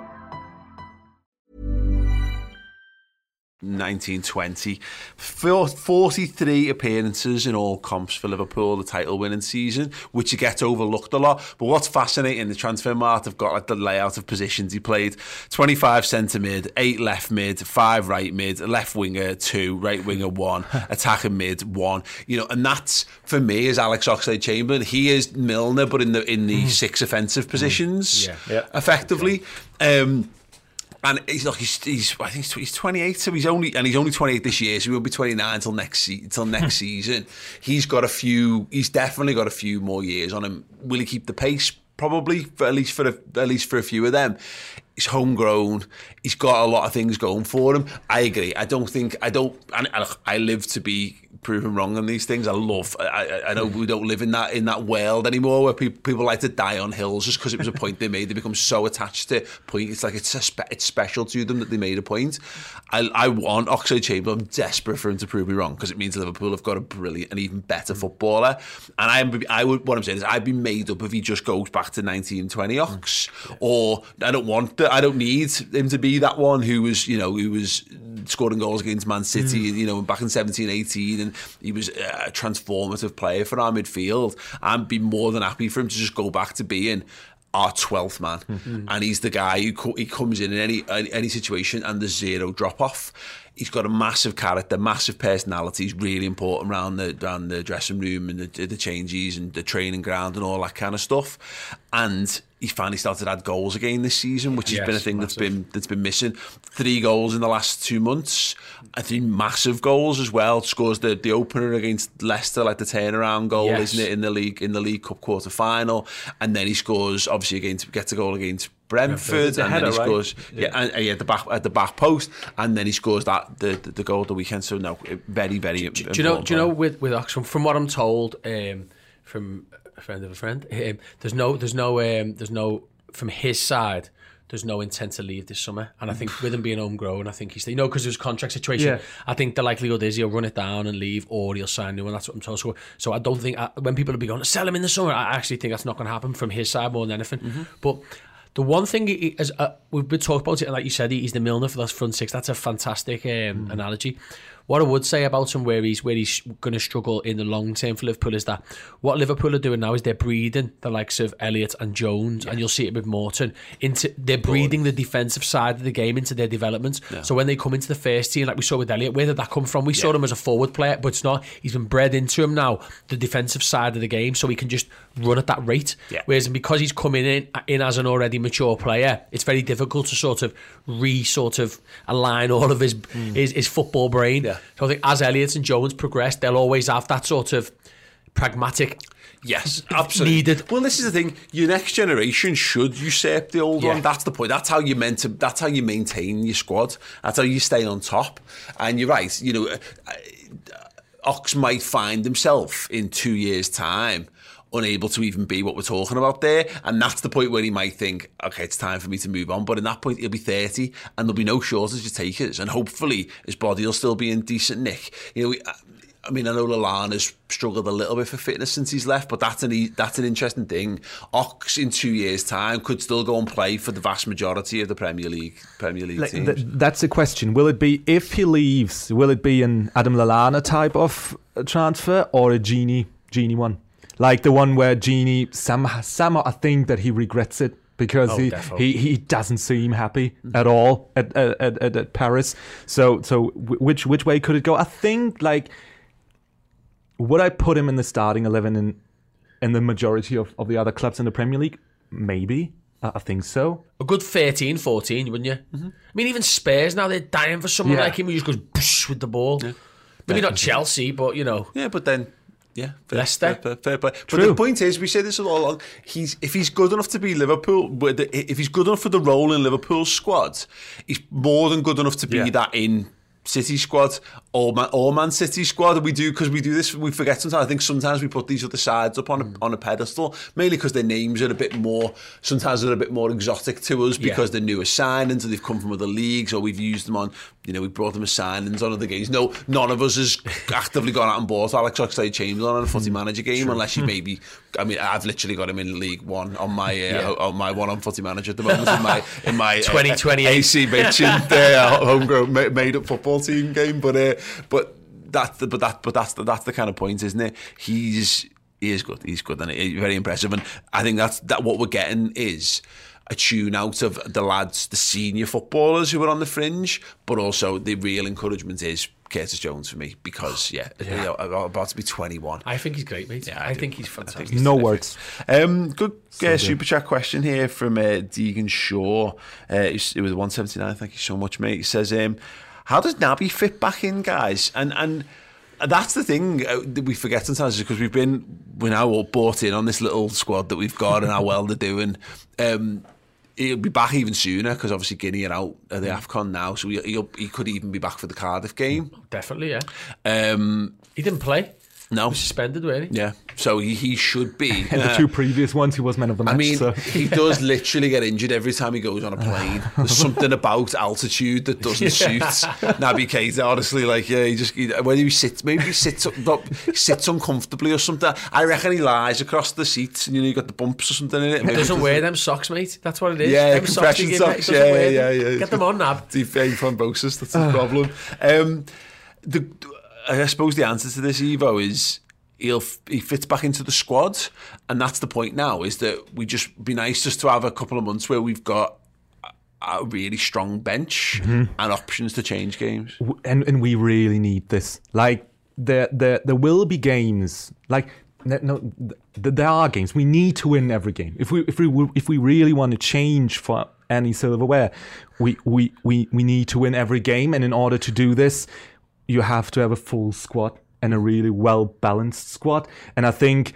1920. 43 appearances in all comps for Liverpool, the title winning season, which you get overlooked a lot. But what's fascinating, the Transfermarkt have got like the layout of positions he played 25 centre mid, 8 left mid, 5 right mid, left winger 2, right winger 1, attacking mid 1. You know, and that's for me is Alex Oxlade Chamberlain. He is Milner, but in the in the mm. six offensive positions, mm. yeah. effectively. Um, and he's like he's, he's I think he's 28, so he's only and he's only 28 this year, so he will be 29 until next until hmm. next season. He's got a few. He's definitely got a few more years on him. Will he keep the pace? Probably, for at least for a, at least for a few of them. He's homegrown. He's got a lot of things going for him. I agree. I don't think I don't. I, I live to be proven wrong on these things. I love. I, I know we don't live in that in that world anymore where people, people like to die on hills just because it was a point they made. They become so attached to point. It's like it's a spe- it's special to them that they made a point. I, I want Oxlade Chamberlain. I'm desperate for him to prove me wrong because it means Liverpool have got a brilliant and even better footballer. And I I would what I'm saying is I'd be made up if he just goes back to 1920 Ox, mm. or I don't want I don't need him to be that one who was you know who was scoring goals against Man City, mm. you know, back in 17, 18, and he was a transformative player for our midfield. I'd be more than happy for him to just go back to being our 12th man. Mm-hmm. and he's the guy who co- he comes in in any any situation and there's zero drop off he's got a massive character massive personality. He's really important around the around the dressing room and the, the changes and the training ground and all that kind of stuff. And he's finally started to add goals again this season, which has yes, been a thing massive. that's been that's been missing. Three goals in the last two months. I think massive goals as well. Scores the, the opener against Leicester, like the turnaround goal, yes. isn't it, in the league in the League Cup quarter final, and then he scores obviously against gets a goal against Brentford, yeah, and header, then he scores right? yeah, yeah, and, yeah, the back at the back post, and then he scores that the the, the goal of the weekend. So no, very very. Do, do you know? Do you know with with Oxford? From what I'm told, um, from a friend of a friend. Um, there's no, there's no, um, there's no from his side. There's no intent to leave this summer, and I think with him being homegrown, I think he's you know because there's contract situation. Yeah. I think the likelihood is he'll run it down and leave, or he'll sign new, and that's what I'm told. So, so I don't think I, when people will be going to sell him in the summer, I actually think that's not going to happen from his side more than anything. Mm-hmm. But the one thing he, as uh, we've been talking about it, and like you said, he's the Milner for that front six. That's a fantastic um, mm. analogy. What I would say about him, where he's where he's going to struggle in the long term for Liverpool, is that what Liverpool are doing now is they're breeding the likes of Elliott and Jones, yeah. and you'll see it with Morton. Into they're breeding the defensive side of the game into their development. Yeah. So when they come into the first team, like we saw with Elliott, where did that come from? We yeah. saw him as a forward player, but it's not. He's been bred into him now, the defensive side of the game, so he can just run at that rate. Whereas because he's coming in in as an already mature player, it's very difficult to sort of re sort of align all of his mm. his, his football brain. Yeah. So I think as Elliott and Jones progress, they'll always have that sort of pragmatic Yes, absolutely. Needed. Well, this is the thing. Your next generation should usurp the old yeah. one. That's the point. That's how you meant to. That's how you maintain your squad. That's how you stay on top. And you're right. You know, uh, Ox might find himself in two years' time unable to even be what we're talking about there. And that's the point where he might think, okay, it's time for me to move on. But in that point, he'll be 30 and there'll be no shortage of takers. And hopefully his body will still be in decent nick. You know, we, I mean, I know Lallana has struggled a little bit for fitness since he's left, but that's an that's an interesting thing. Ox in two years' time could still go and play for the vast majority of the Premier League Premier League like, teams. Th- that's a question. Will it be if he leaves? Will it be an Adam Lallana type of uh, transfer or a genie Gini one? Like the one where Gini somehow, somehow I think that he regrets it because oh, he, he he doesn't seem happy at all at at, at, at Paris. So so which which way could it go? I think like would I put him in the starting eleven in in the majority of, of the other clubs in the Premier League? Maybe. I think so. A good 13, 14, wouldn't you? Mm-hmm. I mean, even Spurs now, they're dying for someone yeah. like him who just goes with the ball. Yeah. Maybe not Chelsea, but you know. Yeah, but then Yeah, fair, Leicester. Fair, fair, fair play. But the point is, we say this all along. He's if he's good enough to be Liverpool, if he's good enough for the role in Liverpool's squad, he's more than good enough to be Yeah. that in City squad or Man, or Man City squad. We do because we do this. We forget sometimes. I think sometimes we put these other sides up on a, mm. on a pedestal, mainly because their names are a bit more. Sometimes they're a bit more exotic to us Yeah. because they're newer signings and they've come from other leagues, or we've used them on. You know, we brought them as signings on other games. No, none of us has actively gone out and bought Alex Oxlade-Chamberlain on a footy mm. manager game, unless you hmm. maybe. I mean, I've literally got him in League One on my uh, on my one on footy manager at the moment in my in my uh, 2028. AC mentioned uh, homegrown made up football team game, but uh, but that's the, but that but that's the, that's the kind of point, isn't it? He's he is good. He's good and he's very impressive, and I think that's that what we're getting is a tune out of the lads, the senior footballers who were on the fringe, but also the real encouragement is Curtis Jones for me because yeah, You know, I'm about to be 21. I think he's great, mate. Yeah, I, do. think he's fantastic. No words. Um, good So uh, good. super chat question here from uh, Deegan Shaw. Uh, it was 179. Thank you so much, mate. He says, um, "How does Naby fit back in, guys?" And and that's the thing uh, that we forget sometimes because we've been we're now all bought in on this little squad that we've got and how well they're doing. Um, He'll be back even sooner because obviously Guinea are out at the AFCON now, so he, he'll, he could even be back for the Cardiff game. Definitely, yeah. Um, He didn't play. No. Was suspended, weren't yeah, so he, he should be. And the uh, two previous ones, he was man of the match. I mean, so. he does literally get injured every time he goes on a plane. There's something about altitude that doesn't suit Naby Keita. Honestly, like yeah, he just he, whether he sits, maybe he sits up, not, he sits uncomfortably or something. I reckon he lies across the seats, and you know you got the bumps or something in it. He Maybe doesn't wear them socks, mate. That's what it is. Yeah, them compression you give him, socks. he doesn't Yeah, yeah, yeah. Get them on, Nab. Deep vein thrombosis. That's the problem. Um, the, I suppose the answer to this, Ivo, is he'll he fits back into the squad, and that's the point now. Is that we just be nice just to have a couple of months where we've got a- really strong bench Mhm. and options to change games. And and we really need this. Like there there there will be games. Like no, no there are games. We need to win every game. If we if we if we really want to change for any silverware, we we we we need to win every game. And in order to do this, you have to have a full squad and a really well balanced squad. And I think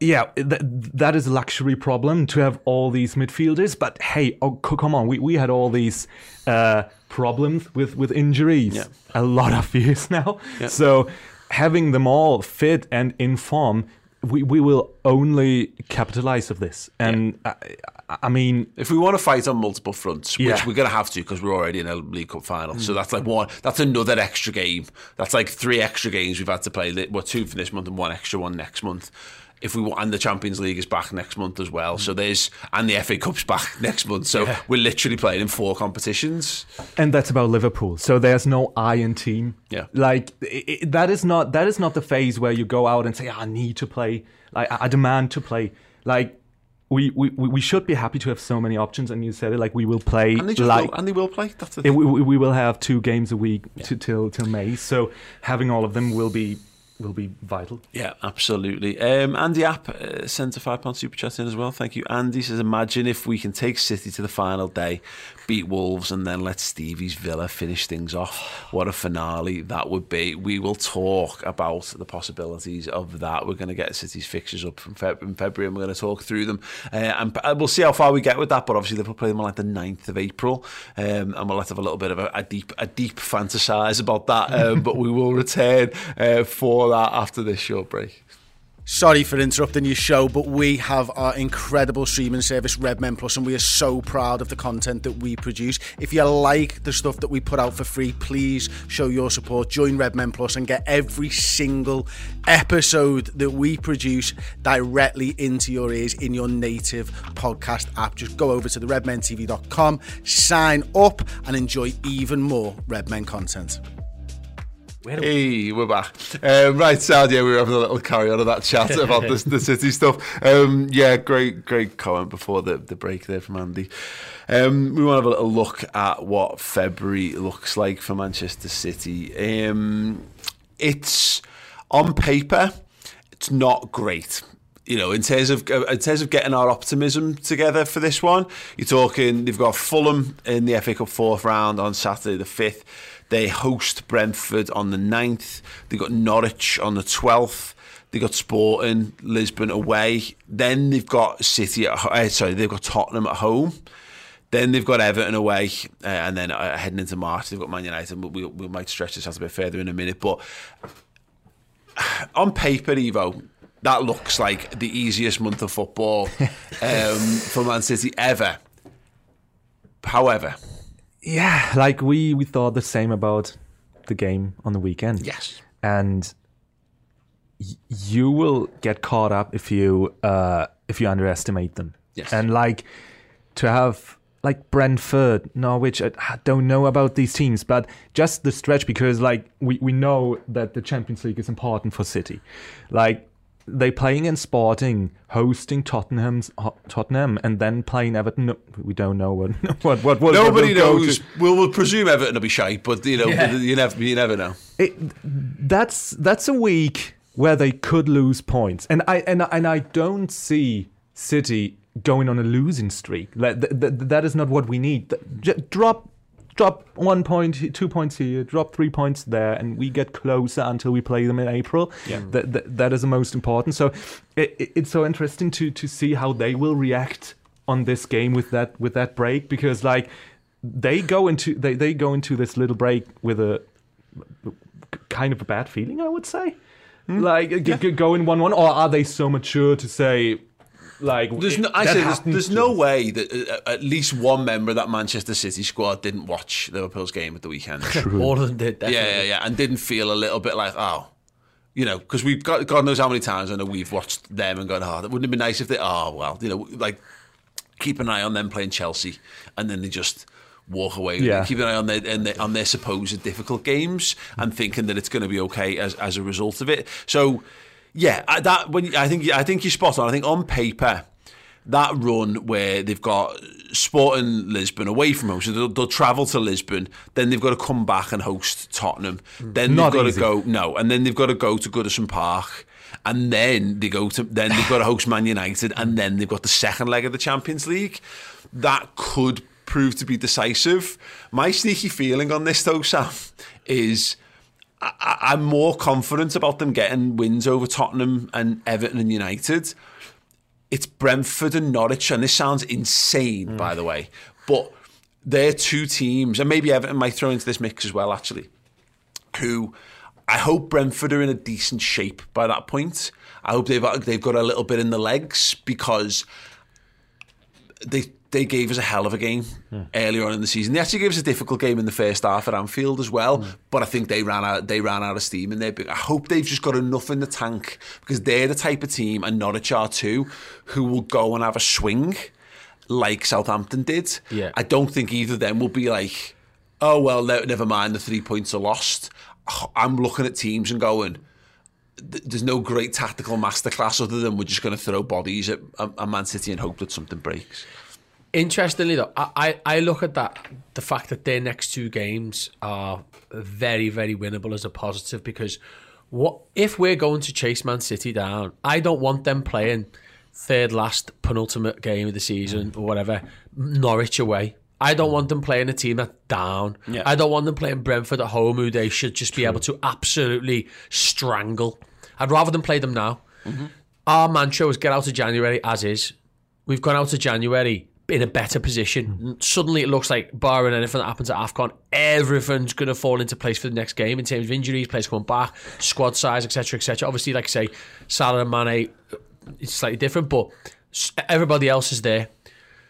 yeah, th- that is a luxury problem to have all these midfielders. But hey, oh, come on, we, we had all these uh, problems with, with injuries Yeah. a lot of years now. Yeah. So having them all fit and in form, we, we will only capitalize of this. And I, I- I mean, If we want to fight on multiple fronts, which Yeah. we're going to have to because we're already in a League Cup final, so mm. that's like one. That's another extra game. That's like three extra games we've had to play. Well, two for this month and one extra one next month. If we want, and the Champions League is back next month as well. So there's and the FA Cup's back next month. So Yeah. we're literally playing in four competitions. and that's about Liverpool. So there's no iron team. Yeah. like i i that is not that is not the phase where you go out and say, ah, "I need to play." Like I, I demand to play. Like we, we we we should be happy to have so many options. And you said it like we will play. And they just like will, and they will play. That's the thing. we, we we will have two games a week to, till till May. So having all of them will be will be vital. Yeah, absolutely. Um, Andy App uh, a five pound super chat in as well. Thank you, Andy. Says, imagine if we can take City to the final day, beat Wolves, and then let Stevie's Villa finish things off. What a finale that would be. We will talk about the possibilities of that. We're going to get City's fixtures up from Feb- in February, and we're going to talk through them. Uh, and uh, we'll see how far we get with that. But obviously, they'll play them on like the 9th of April, um, and we'll have a little bit of a, a deep, a deep fantasize about that. Um, but we will return uh, for that after this short break. Sorry for interrupting your show, but we have our incredible streaming service, Redmen Plus, and we are so proud of the content that we produce. If you like the stuff that we put out for free, please show your support. Join Redmen Plus and get every single episode that we produce directly into your ears in your native podcast app. Just go over to the redmentv.com, sign up, and enjoy even more Redmen content. Hey, we're back. Um, right, Sad, yeah, we were having a little carry on of that chat about the, the city stuff. Um, yeah, great, great comment before the, the break there from Andy. Um, we want to have a little look at what February looks like for Manchester City. Um, it's on paper, it's not great. You know, in terms of in terms of getting our optimism together for this one, you're talking. They've got Fulham in the FA Cup fourth round on Saturday the fifth. They host Brentford on the 9th. They've got Norwich on the 12th. They got Sporting, Lisbon away. Then they've got City at ho- uh, sorry, they've got Tottenham at home. Then they've got Everton away, uh, and then uh, heading into March they've got Man United. We, we might stretch this out a bit further in a minute, but on paper, Ivo, that looks like the easiest month of football um, for Man City ever. However, Yeah, like we we thought the same about the game on the weekend. Yes. and y- you will get caught up if you uh if you underestimate them. Yes. and like to have like Brentford, Norwich. I I don't know about these teams, but just the stretch because like we we know that the Champions League is important for City, like. They playing in Sporting, hosting Tottenham's uh, Tottenham, and then playing Everton. No, We don't know what what what, what nobody what will knows. We'll, we'll presume Everton will be shite, but you know, Yeah. you never, you never know. it, that's that's a week where they could lose points, and I and and I don't see City going on a losing streak. Like, th- th- that is not what we need. Th- drop drop one point, two points here, drop three points there, and we get closer until we play them in April. Yeah. That that, that is the most important. So it, it- it's so interesting to to see how they will react on this game with that with that break because like they go into they, they go into this little break with a kind of a bad feeling, I would say. Hmm? Like g- g- going one one, or are they so mature to say, like, There's no, I say there's, there's no way that uh, at least one member of that Manchester City squad didn't watch Liverpool's game at the weekend. True. All of them did, Yeah, definitely. yeah, yeah, and didn't feel a little bit like, oh, you know, because we've got God knows how many times I know we've watched them and gone, oh, that wouldn't have been nice if they, oh, well, you know, like keep an eye on them playing Chelsea, and then they just walk away. Yeah. Keep an eye on their, on their on their supposed difficult games and thinking that it's going to be okay as as a result of it. So, yeah, I- that when I think I think you're spot on. I think on paper. That run where they've got Sporting Lisbon away from home, so they'll, they'll travel to Lisbon, then they've got to come back and host Tottenham, then Not they've got easy. to go no, and then they've got to go to Goodison Park, and then they go to then they've got to host Man United, and then they've got the second leg of the Champions League. That could prove to be decisive. My sneaky feeling on this though, Sam, is. I- I'm more confident about them getting wins over Tottenham and Everton and United. It's Brentford and Norwich, and this sounds insane, by the way, but they're two teams, and maybe Everton might throw into this mix as well, actually, who I hope Brentford are in a decent shape by that point. I hope they've they've got a little bit in the legs because they they gave us a hell of a game hmm. earlier on in the season. They actually gave us a difficult game in the first half at Anfield as well, hmm. but I think they ran out they ran out of steam in there. I hope they've just got enough in the tank because they're the type of team, and Norwich are too, who will go and have a swing like Southampton did. Yeah. I don't think either of them will be like, oh well, ne- never mind, the three points are lost. I'm looking at teams and going, there's no great tactical masterclass other than we're just going to throw bodies at, at at Man City and hope that something breaks. Interestingly, though, I, I I look at that the fact that their next two games are very, very winnable as a positive because what if we're going to chase Man City down? I don't want them playing third last penultimate game of the season or whatever Norwich away. I don't want them playing a team that's down. Yeah. I don't want them playing Brentford at home, who they should just be able to absolutely strangle. I'd rather them play them now. Mm-hmm. Our mantra was get out of January as is. We've gone out of January in a better position. Hmm. Suddenly it looks like, barring anything that happens at AFCON, everything's going to fall into place for the next game in terms of injuries, players coming back, squad size, etc., etc. Obviously, like I say, Salah and Mane, uh, it's slightly different, but everybody else is there.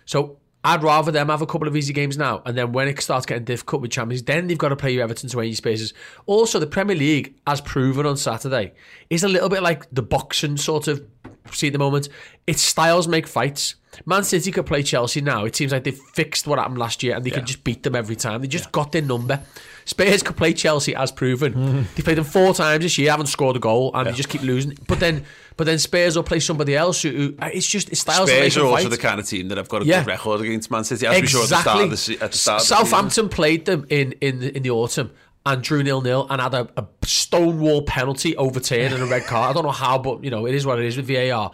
So I'd rather them have a couple of easy games now, and then when it starts getting difficult with Champions, then they've got to play you Everton to 80 spaces. Also, the Premier League, as proven on Saturday, is a little bit like the boxing sort of see at the moment. Its styles make fights. Man City could play Chelsea now. It seems like they've fixed what happened last year, and they Yeah. can just beat them every time. They just got their number. Spurs could play Chelsea as proven. Hmm. they played them four times this year, haven't scored a goal, and they just keep losing. But then, but then Spurs will play somebody else who, who uh, it's just it's styles. Spurs are also fight. the kind of team that have got a Yeah. good record against Man City, as we saw at the start of the, at the start. of the season. Southampton played them in in the, in the autumn and drew nil nil and had a, a stonewall penalty overturned and a red card. I don't know how, but you know it is what it is with VAR.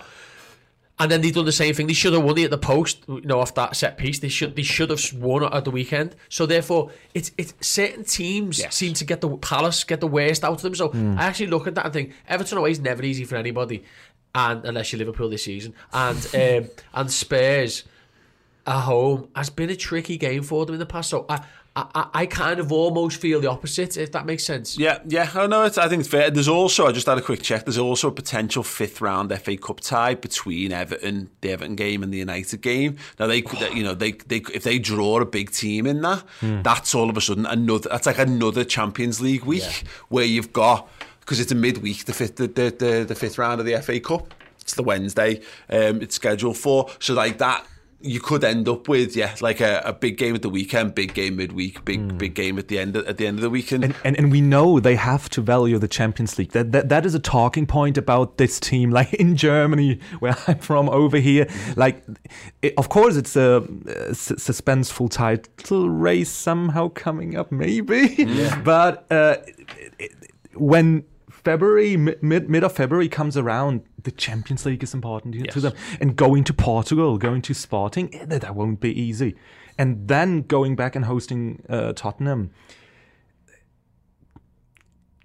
And then they done the same thing. They should have won it at the post, you know, off that set piece. They should they should have won it at the weekend. So therefore, it's it's certain teams seem to get the Palace get the worst out of them. So Hmm. I actually look at that and think Everton away is never easy for anybody, and unless you're Liverpool this season, and um, and Spurs at home has been a tricky game for them in the past. So I I, I- I kind of almost feel the opposite, if that makes sense. Yeah, yeah, I know. It's, I think it's fair. There's also, I just had a quick check. There's also a potential fifth round FA Cup tie between Everton, the Everton game, and the United game. Now they, could, you know, they, they if they draw a big team in that, Hmm. that's all of a sudden another. That's like another Champions League week where you've got because it's a midweek, the fifth, the, the, the, the fifth round of the FA Cup. It's the Wednesday. Um, it's scheduled for. So like that. You could end up with yeah, like a, a big game at the weekend, big game midweek, big big game at the end of, at the end of the weekend. And, and and we know they have to value the Champions League. That that that is a talking point about this team. Like in Germany, where I'm from, over here, like it, of course it's a, su- suspenseful title race somehow coming up, maybe. Yeah. but uh, it- it- when February mid mid of February comes around, the Champions League is important to- to them, and going to Portugal, going to Sporting, eh, that won't be easy. And then going back and hosting uh, Tottenham,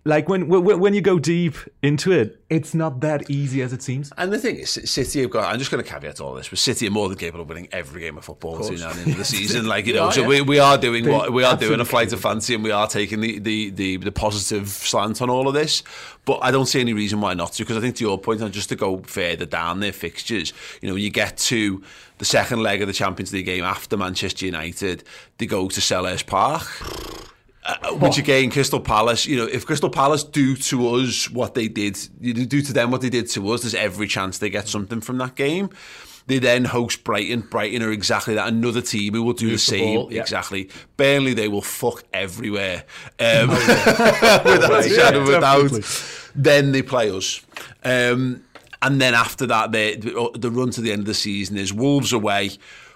like when when when you go deep into it, it's not that easy as it seems. And the thing is, City have got. I'm just going to caveat all this, but City are more than capable of winning every game of football between now and the end of the season. Like you know, are, so yeah. we, we are doing They what we are doing a flight of fancy, and we are taking the, the the the positive slant on all of this. But I don't see any reason why not to, because I think to your point, and just to go further down their fixtures, you know, when you get to the second leg of the Champions League game after Manchester United, they go to Selhurst Park. Uh, which again, Crystal Palace, you know, if Crystal Palace do to us what they did, you do to them what they did to us, there's every chance they get something from that game. They then host Brighton. Brighton are exactly that. Another team who will do the Move the same. ball, yeah. Exactly. Burnley, they will fuck everywhere. Um, Oh, without Yeah, a Then they play us. Um, and then after that, they, the run to the end of the season is Wolves away,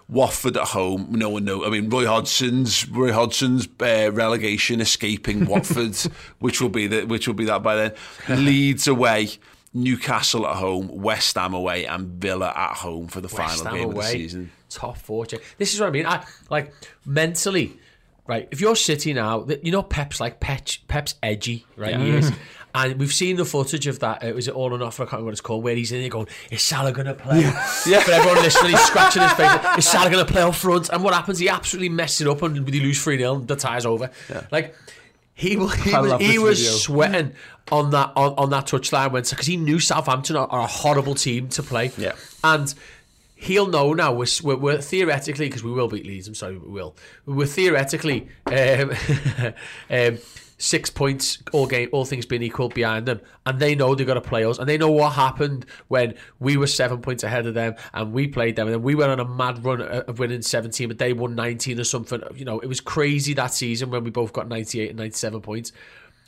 Watford at home. No one knows. I mean, Roy Hodgson's Roy Hodgson's uh, relegation escaping Watford, which will be the, which will be that by then. Leeds away. Newcastle at home, West Ham away, and Villa at home for the West final Ham game of the season. Top four. check. This is what I mean. I like mentally, right? If you're City now, you know Pep's like Pep's, Pep's edgy, right? He is. And we've seen the footage of that. It was it all or not? I can't remember what it's called. Where he's in there going, "Is Salah going to play?" Yeah. For everyone listening, he's scratching his face. Is Salah going to play up front? And what happens? He absolutely messes it up, and they lose three 0 The tie's over. Yeah. Like he, he was, he was sweating on that on, on that touchline when because he knew Southampton are, are a horrible team to play. Yeah. and he'll know now. We're, we're, we're theoretically because we will beat Leeds. I'm sorry, we will. We're theoretically um, um, six points all game, all things being equal behind them, and they know they've got to play us, and they know what happened when we were seven points ahead of them, and we played them, and then we went on a mad run of winning 17, but they won 19 or something. You know, it was crazy that season when we both got 98 and 97 points.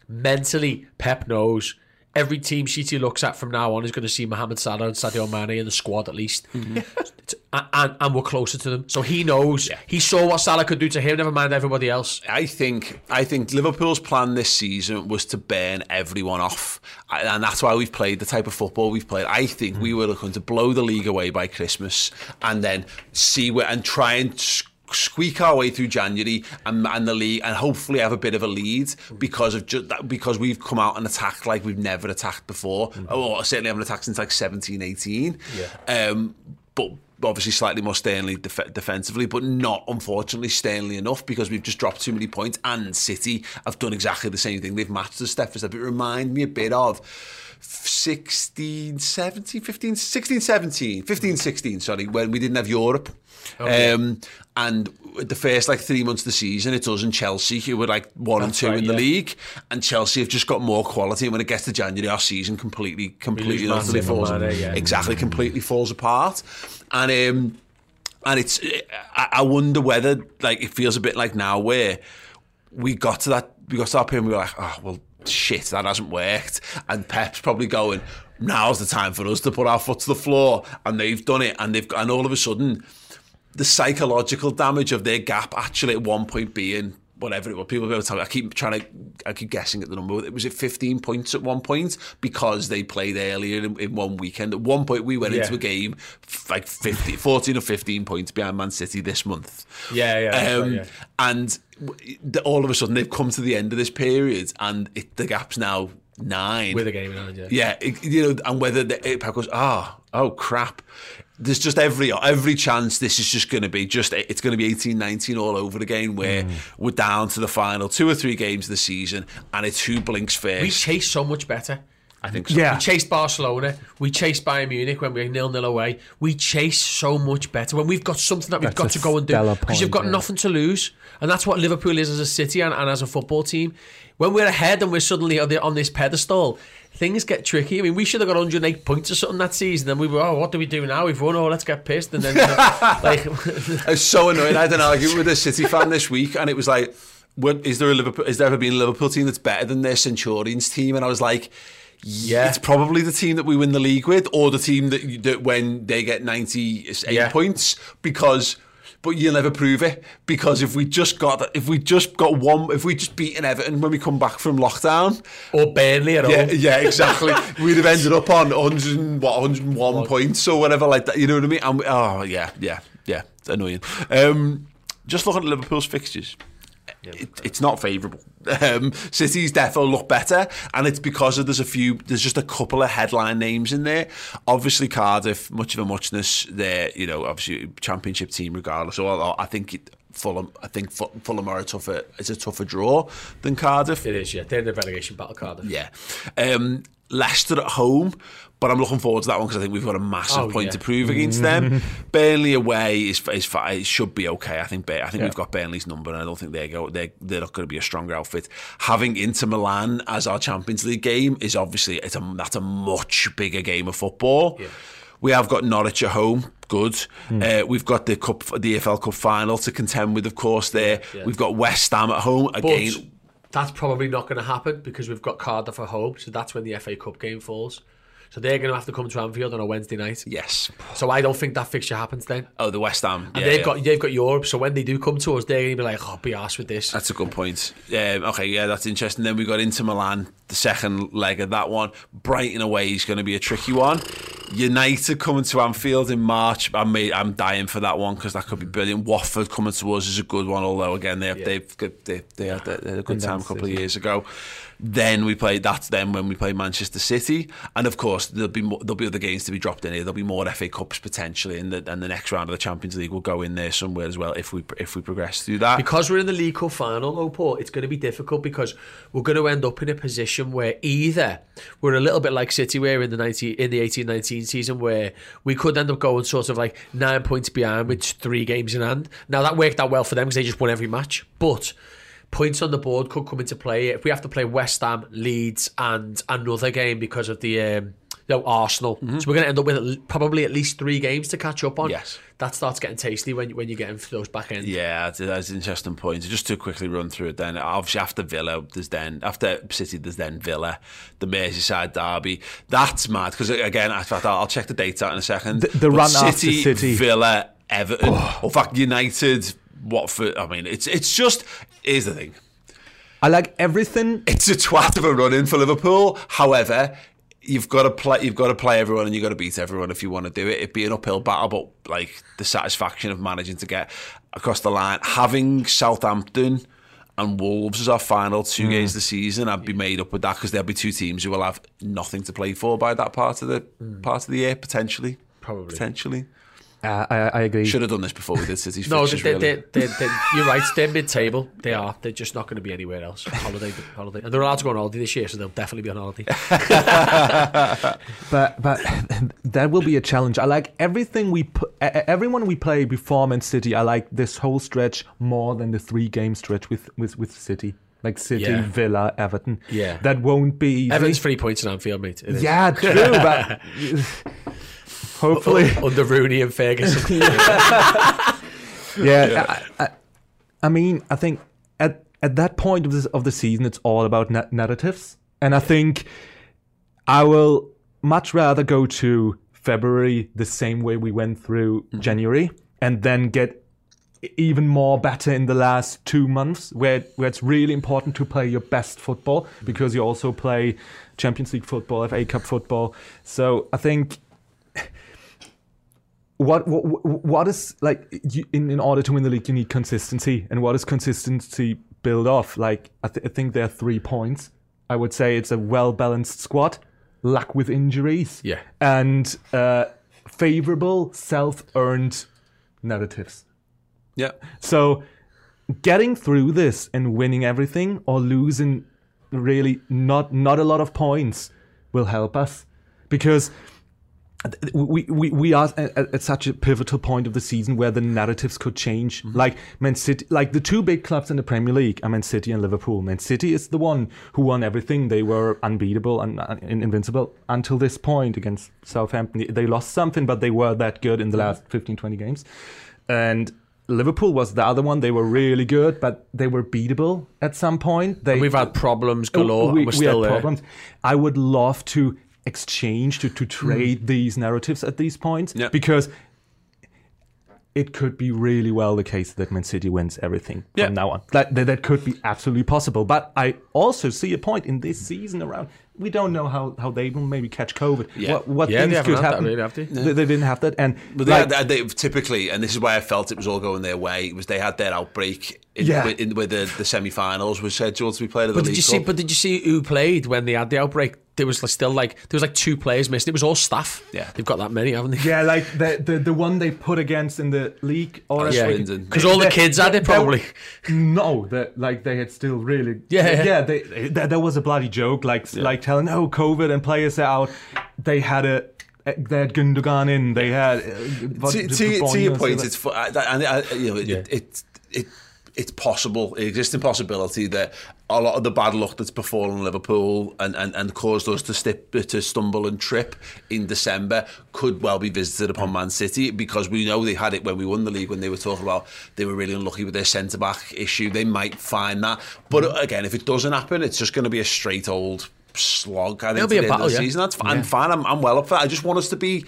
Mentally, Pep knows. Every team sheet he looks at from now on is going to see Mohamed Salah and Sadio Mane in the squad at least, It's- mm-hmm. and, and, and we're closer to them. So he knows. He saw what Salah could do to him. Never mind everybody else. I think I think Liverpool's plan this season was to burn everyone off, and that's why we've played the type of football we've played. I think we were looking to blow the league away by Christmas, and then see where and try and. Squeak our way through January and, and the league, and hopefully have a bit of a lead because of just that, because we've come out and attacked like we've never attacked before, or certainly haven't attacked since like 17, 18. Yeah. Um, but obviously slightly more Stanley def- defensively, but not unfortunately sternly enough because we've just dropped too many points. And City have done exactly the same thing. They've matched the step for step. It remind me a bit of 16, 17, 15, 16, 17, 15, 16, sorry, when we didn't have Europe. Okay. Um, and the first like three months of the season, it was in Chelsea who were like one and two right, in the yeah. league, and Chelsea have just got more quality. And when it gets to January, our season completely, completely, utterly falls yeah. exactly completely falls apart. And um, and it's I, I wonder whether like it feels a bit like now where we got to that we got to that point and we were like, oh well shit, that hasn't worked. And Pep's probably going, now's the time for us to put our foot to the floor. And they've done it and they've and all of a sudden the psychological damage of their gap actually at one point being whatever it was. People were talking. I keep trying to, I keep guessing at the number. It was it 15 points at one point because they played earlier in, in one weekend. At one point, we went Yeah. into a game like 50, 14 or 15 points behind Man City this month. Yeah, yeah, Um, right, yeah. And the- all of a sudden, they've come to the end of this period, and it, the gap's now nine With a game in hand, yeah. yeah, it- you know, and whether the, it goes, ah, oh crap. There's just every every chance this is just going to be just it's going to be 18 19 all over again where Mm. we're down to the final two or three games of the season and it's who blinks first. We chase so much better. I think so. We chased Barcelona. We chased Bayern Munich when we were nil nil away. We chase so much better when we've got something that we've That's got to go and do because you've got yeah. nothing to lose, and that's what Liverpool is as a city and, and as a football team. When we're ahead and we're suddenly on, the, on this pedestal, things get tricky. I mean, we should have got 108 points or something that season. Then we were, oh, what do we do now? We've won. Oh, let's get pissed. And then, uh, like, I was so annoying. I had an argument with a City fan this week, and it was like, what, "Is there a Liverpool? Is there ever been a Liverpool team that's better than their Centurions team?" And I was like, "Yeah, it's probably the team that we win the league with, or the team that, that when they get ninety eight Yeah. points because." But you'll never prove it because if we just got if we just got one if we just beaten Everton when we come back from lockdown. Or Burnley at yeah home. yeah exactly. We'd have ended up on 100 and, what 101 points or whatever like that you know what I mean? And oh yeah yeah yeah annoying. Um, just looking at Liverpool's fixtures it, it's not favourable. Um, City's defo look better, and it's because of there's a few, there's just a couple of headline names in there. Obviously, Cardiff, much of a muchness. They're you know obviously championship team regardless. Although I think it, Fulham, I think Fu- Fulham are a tougher, it's a tougher draw than Cardiff. It is, yeah. They're in the relegation battle, Cardiff. Yeah. Um, Leicester at home, but I'm looking forward to that one because I think we've got a massive Oh, point yeah. to prove against them. Burnley away is, is it should be okay. I think I think Yeah. we've got Burnley's number, and I don't think they go they they're not going to be a stronger outfit. Having Inter Milan as our Champions League game is obviously it's a that's a much bigger game of football. We have got Norwich at home. Good. Hmm. Uh, we've got the cup, the EFL Cup final to contend with, of course. There, Yeah. we've got West Ham at home again. But that's probably not going to happen because we've got Cardiff at home, so that's when the FA Cup game falls. So they're going to have to come to Anfield on a Wednesday night. Yes. So I don't think that fixture happens then. Oh, the West Ham. And Yeah, they've yeah. got they've got Europe, so when they do come to us, they're going to be like, "Oh, be arsed with this." That's a good point. Um, okay, yeah, that's interesting. Then we got Inter Milan, the second leg of that one. Brighton away is going to be a tricky one. United coming to Anfield in March. I'm, I'm dying for that one because that could be brilliant. Watford coming to us is a good one, although again they have, they've got- they they had a good time a couple of years ago. Then we played that's then when we played Manchester City, and of course there'll be more, there'll be other games to be dropped in here. There'll be more FA Cups potentially, and the, and the next round of the Champions League will go in there somewhere as well if we if we progress through that. Because we're in the League Cup final, though, Paul, it's going to be difficult because we're going to end up in a position where either we're a little bit like City were in the 90, in the 18-19 season where we could end up going sort of like nine points behind with three games in hand. Now, that worked out well for them because they just won every match. But points on the board could come into play if we have to play West Ham, Leeds and another game because of the... Um, no, Arsenal. Mm-hmm. So we're going to end up with probably at least three games to catch up on. Yes. That starts getting tasty when, you- when you're getting those back ends. Yeah, that's, that's an interesting point. Just to quickly run through it then, obviously after Villa, there's then, after City, there's then Villa, the Merseyside derby. That's mad, because again, in fact, I'll, I'll check the dates out in a second. The- the But run after City. Villa, Everton, oh. or in fact, United, Watford, I mean, it's it's just, here's the thing. I like everything. It's a twat of a run in for Liverpool. However, you've got to play. You've got to play everyone, and you've got to beat everyone if you want to do it. It'd be an uphill battle, but like the satisfaction of managing to get across the line, having Southampton and Wolves as our final two Mm. games of the season, I'd be made up with that because there'll be two teams who will have nothing to play for by that part of the part of the year potentially. Probably. potentially. Uh, I, I agree. Should have done this before we did City's No, fixtures, they, really. they, they, they, you're right. They're mid-table. They are. They're just not going to be anywhere else. Holiday, holiday. And they're allowed to go on holiday this year, so they'll definitely be on holiday. but but that will be a challenge. I like everything we put, everyone we play before Man City. I like this whole stretch more than the three game stretch with with with City. Like City, Yeah. Villa, Everton. Yeah. that won't be easy. Everton's three points in Anfield, mate. Yeah, true, but hopefully. Under Rooney and Ferguson. yeah, I, I, I mean, I think at at that point of this of the season, it's all about na- narratives, and I think I will much rather go to February the same way we went through mm-hmm. January, and then get even more better in the last two months, where where it's really important to play your best football because you also play Champions League football, FA Cup football. So I think what what what is like you, in in order to win the league you need consistency. And what is consistency build off? Like I, th- I think there are three points. I would say it's a well balanced squad luck with injuries Yeah. and uh favorable self earned narratives. Yeah. so getting through this and winning everything or losing really not not a lot of points will help us. Because we, we, we are at, at such a pivotal point of the season where the narratives could change. Like Man City, like the two big clubs in the Premier League are Man City and Liverpool. Man City is the one who won everything. They were unbeatable and uh, invincible until this point against Southampton. They lost something, but they were that good in the last 15, 20 games. And Liverpool was the other one. They were really good, but they were beatable at some point. They, And we've had problems galore, and We, we're we still had there. problems. I would love to exchange to, to trade Hmm. these narratives at these points because it could be really well the case that Man City wins everything Yeah. from now on. That, that that could be absolutely possible. But I also see a point in this season around. We don't know how, how they will maybe catch COVID. Yeah. What, what Yeah, they things haven't could had that happen? really, have they? they, they didn't have that, and But they, like- had, they, typically, and this is why I felt it was all going their way. Was they had their outbreak in, Yeah. with, in, with the, the semi-finals was scheduled to be played at the But did League you see? Cup. But did you see who played when they had the outbreak? There was still like there was like two players missing. It was all staff. Yeah, they've got that many, haven't they? Yeah, like the, the the one they put against in the league, or Oh, Swindon. 'Cause all the kids had it, probably. No, that like they had still really. Yeah. yeah. They, that, that was a bloody joke. Like like telling oh COVID and players are out. They had a. They had Gundogan in. They had. Uh, what- to, the to, to your point, it's fu- I, I, I, you know it, it, it it's possible, an existing possibility that a lot of the bad luck that's befallen Liverpool and, and, and caused us to stip, to stumble and trip in December could well be visited upon Man City because we know they had it when we won the league when they were talking about they were really unlucky with their centre back issue. They might find that, but again, if it doesn't happen, it's just going to be a straight old slog. I think It'll be a battle, the yeah. season. That's fine. Yeah. I'm fine. I'm, I'm well up for that. I just want us to be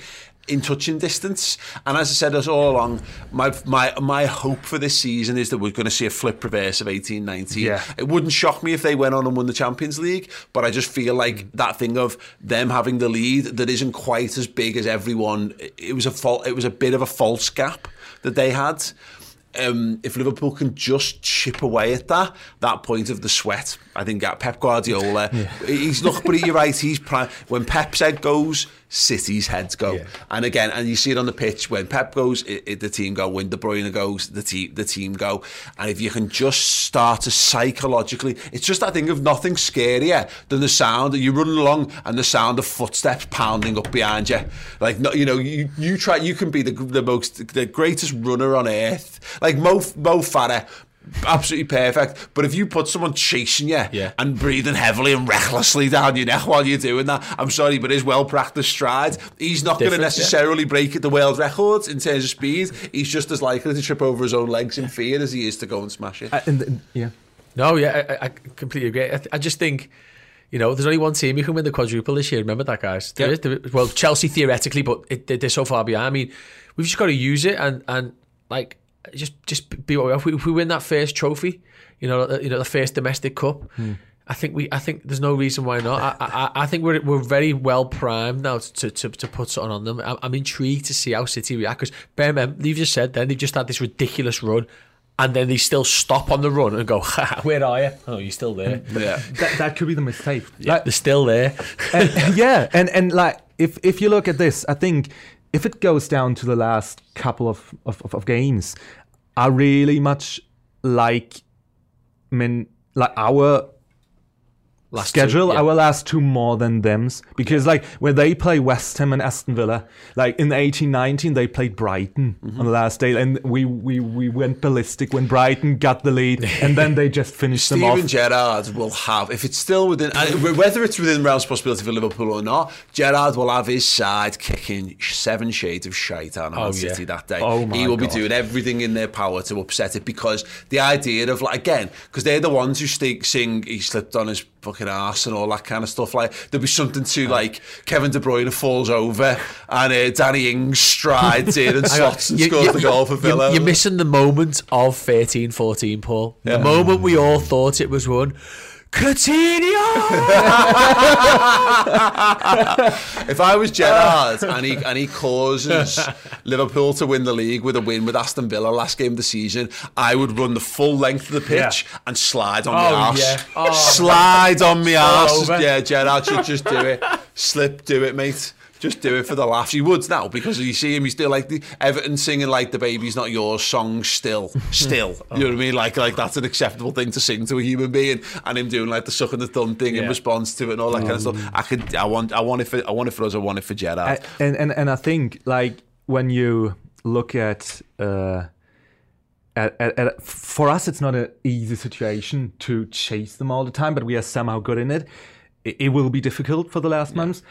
in touching distance. And as I said us all along, my my my hope for this season is that we're going to see a flip reverse of 18 19. Yeah. It wouldn't shock me if they went on and won the Champions League, but I just feel like that thing of them having the lead that isn't quite as big as everyone. It was a fault. It was a bit of a false gap that they had. Um, if Liverpool can just chip away at that, that point of the sweat, I think at Pep Guardiola, he's look, but you're right. He's. When Pep's head goes, City's heads go. And again, and you see it on the pitch when Pep goes, it, it, the team go. When De Bruyne goes, the team the team go. And if you can just start to psychologically, it's just that thing of nothing scarier than the sound that you're running along and the sound of footsteps pounding up behind you. Like no, you know, you you try, you can be the the most the greatest runner on earth. Like Mo Mo Farah absolutely perfect. But if you put someone chasing you and breathing heavily and recklessly down your neck while you're doing that, I'm sorry, but his well practiced stride, he's not going to Different, yeah. necessarily break the world records in terms of speed. He's just as likely to trip over his own legs in fear as he is to go and smash it. Uh, and, yeah. No, yeah, I, I completely agree. I, th- I just think, you know, there's only one team who can win the quadruple this year. Remember that, guys? There is- there well, Chelsea theoretically, but it, they're so far behind. I mean, we've just got to use it and and like just just be what we are. If we, if we win that first trophy, you know, you know, the first domestic cup. Hmm. I think we. I think there's no reason why not. I, I, I think we're we're very well primed now to to, to put something on them. I'm, I'm intrigued to see how City react because Birmingham, you've just said then they've just had this ridiculous run, and then they still stop on the run and go, "Where are you? Oh, you're still there." Yeah, that, that could be the mistake. Yeah, they're still there. and, yeah, and and like if if you look at this, I think if it goes down to the last couple of of, of, games, I really much like, I mean, like our Last two, schedule, yeah. our last two more than them's because like when they play West Ham and Aston Villa, like in eighteen nineteen they played Brighton Mm-hmm. on the last day, and we we we went ballistic when Brighton got the lead, and then they just finished them off. Steven Gerrard will have, if it's still within, whether it's within realms possibility for Liverpool or not, Gerrard will have his side kicking seven shades of shite on Man Oh, City yeah. that day. Oh, he will be doing everything in their power to upset it because the idea of, like, again, because they're the ones who sing, he slipped on his fucking fucking ass and all that kind of stuff. Like there'd be something to like Kevin De Bruyne falls over and uh, Danny Ings strides in and slots and You- scores you- the goal for you- Villa. You're missing the moment of 13-14, Paul. Yeah. The moment we all thought it was won. Coutinho! if I was Gerrard and he and he causes Liverpool to win the league with a win with Aston Villa last game of the season, I would run the full length of the pitch and slide on Oh, my arse. yeah. Oh. Slide on my arse. over. Yeah, Gerrard should just do it. Slip, do it, mate. Just do it for the laughs. He would now because you see him. He's still like the Everton singing like the "Baby's Not Yours" song. Still, still. You know what I mean? Like, like that's an acceptable thing to sing to a human being, and him doing like the sucking the thumb thing in response to it and all that kind of stuff. I could. I want. I want it for. I want it for us. I want it for Gerrard. I- and and and I think like when you look at uh at, at, at for us it's not an easy situation to chase them all the time but we are somehow good in it it, it will be difficult for the last months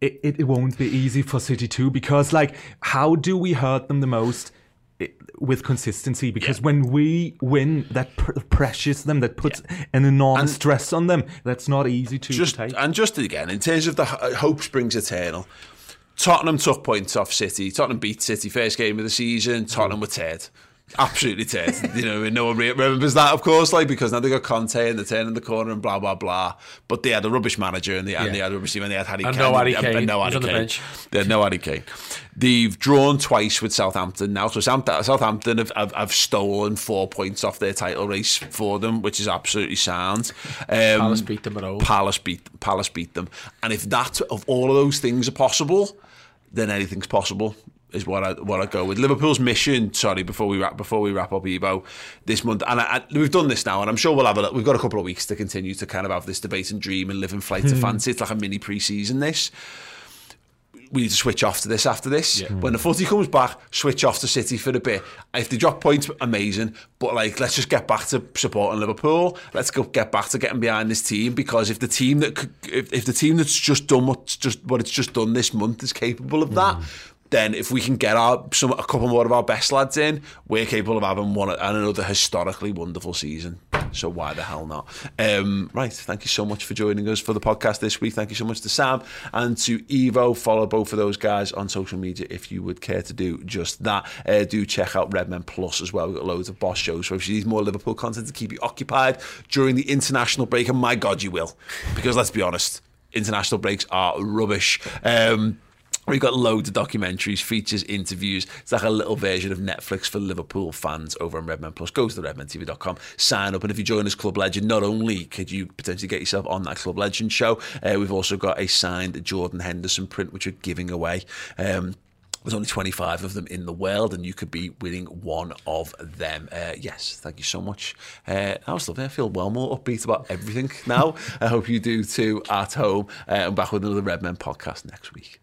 it, it, it won't be easy for city too because like how do we hurt them the most with consistency because when we win that pr- pressures them that puts an enormous And- stress on them that's not easy to, just take and just again in terms of the uh, hope springs eternal. Tottenham took points off City. Tottenham beat City first game of the season. Mm-hmm. Tottenham were teared. Absolutely teared. you know, and no one remembers that, of course, like because now they got Conte and they're turning the corner and blah blah blah. But they had a rubbish manager and they, and they had a rubbish team and they had Harry And Kane no Harry and, Kane. and no Harry on the Kane. bench. They had no Harry Kane. They've drawn twice with Southampton now. So Southampton, Southampton have, have, have stolen four points off their title race for them, which is absolutely sound. Um, Palace beat them at home. Palace beat Palace beat them, and if that of all of those things are possible, then anything's possible. Is what I what I go with. Liverpool's mission. Sorry, before we wrap before we wrap up Ivo this month, and I, I, we've done this now, and I'm sure we'll have a we've got a couple of weeks to continue to kind of have this debate and dream and live in flight to Hmm. fancy. It's like a mini pre-season. This we need to switch off to this after this. When the footy comes back, switch off to City for a bit. If they drop points, amazing. But like, let's just get back to supporting Liverpool. Let's go get back to getting behind this team because if the team that if, if the team that's just done what's just what it's just done this month is capable of that. Then, if we can get our some a couple more of our best lads in, we're capable of having one and another historically wonderful season. So why the hell not? Um, right, thank you so much for joining us for the podcast this week. Thank you so much to Sam and to Ivo. Follow both of those guys on social media if you would care to do just that. Uh, do check out Redmen Plus as well. We've got loads of boss shows. So if you need more Liverpool content to keep you occupied during the international break, and my God, you will, because let's be honest, international breaks are rubbish. Um, We've got loads of documentaries, features, interviews. It's like a little version of Netflix for Liverpool fans over on Redmen Plus. Go to the redmentv.com, sign up, and if you join us Club Legend, not only could you potentially get yourself on that Club Legend show, uh, we've also got a signed Jordan Henderson print, which we're giving away. Um, there's only 25 of them in the world, and you could be winning one of them. Uh, yes, thank you so much. Uh, that was lovely. I feel well more upbeat about everything now. I hope you do too at home. Uh, I'm back with another Redmen podcast next week.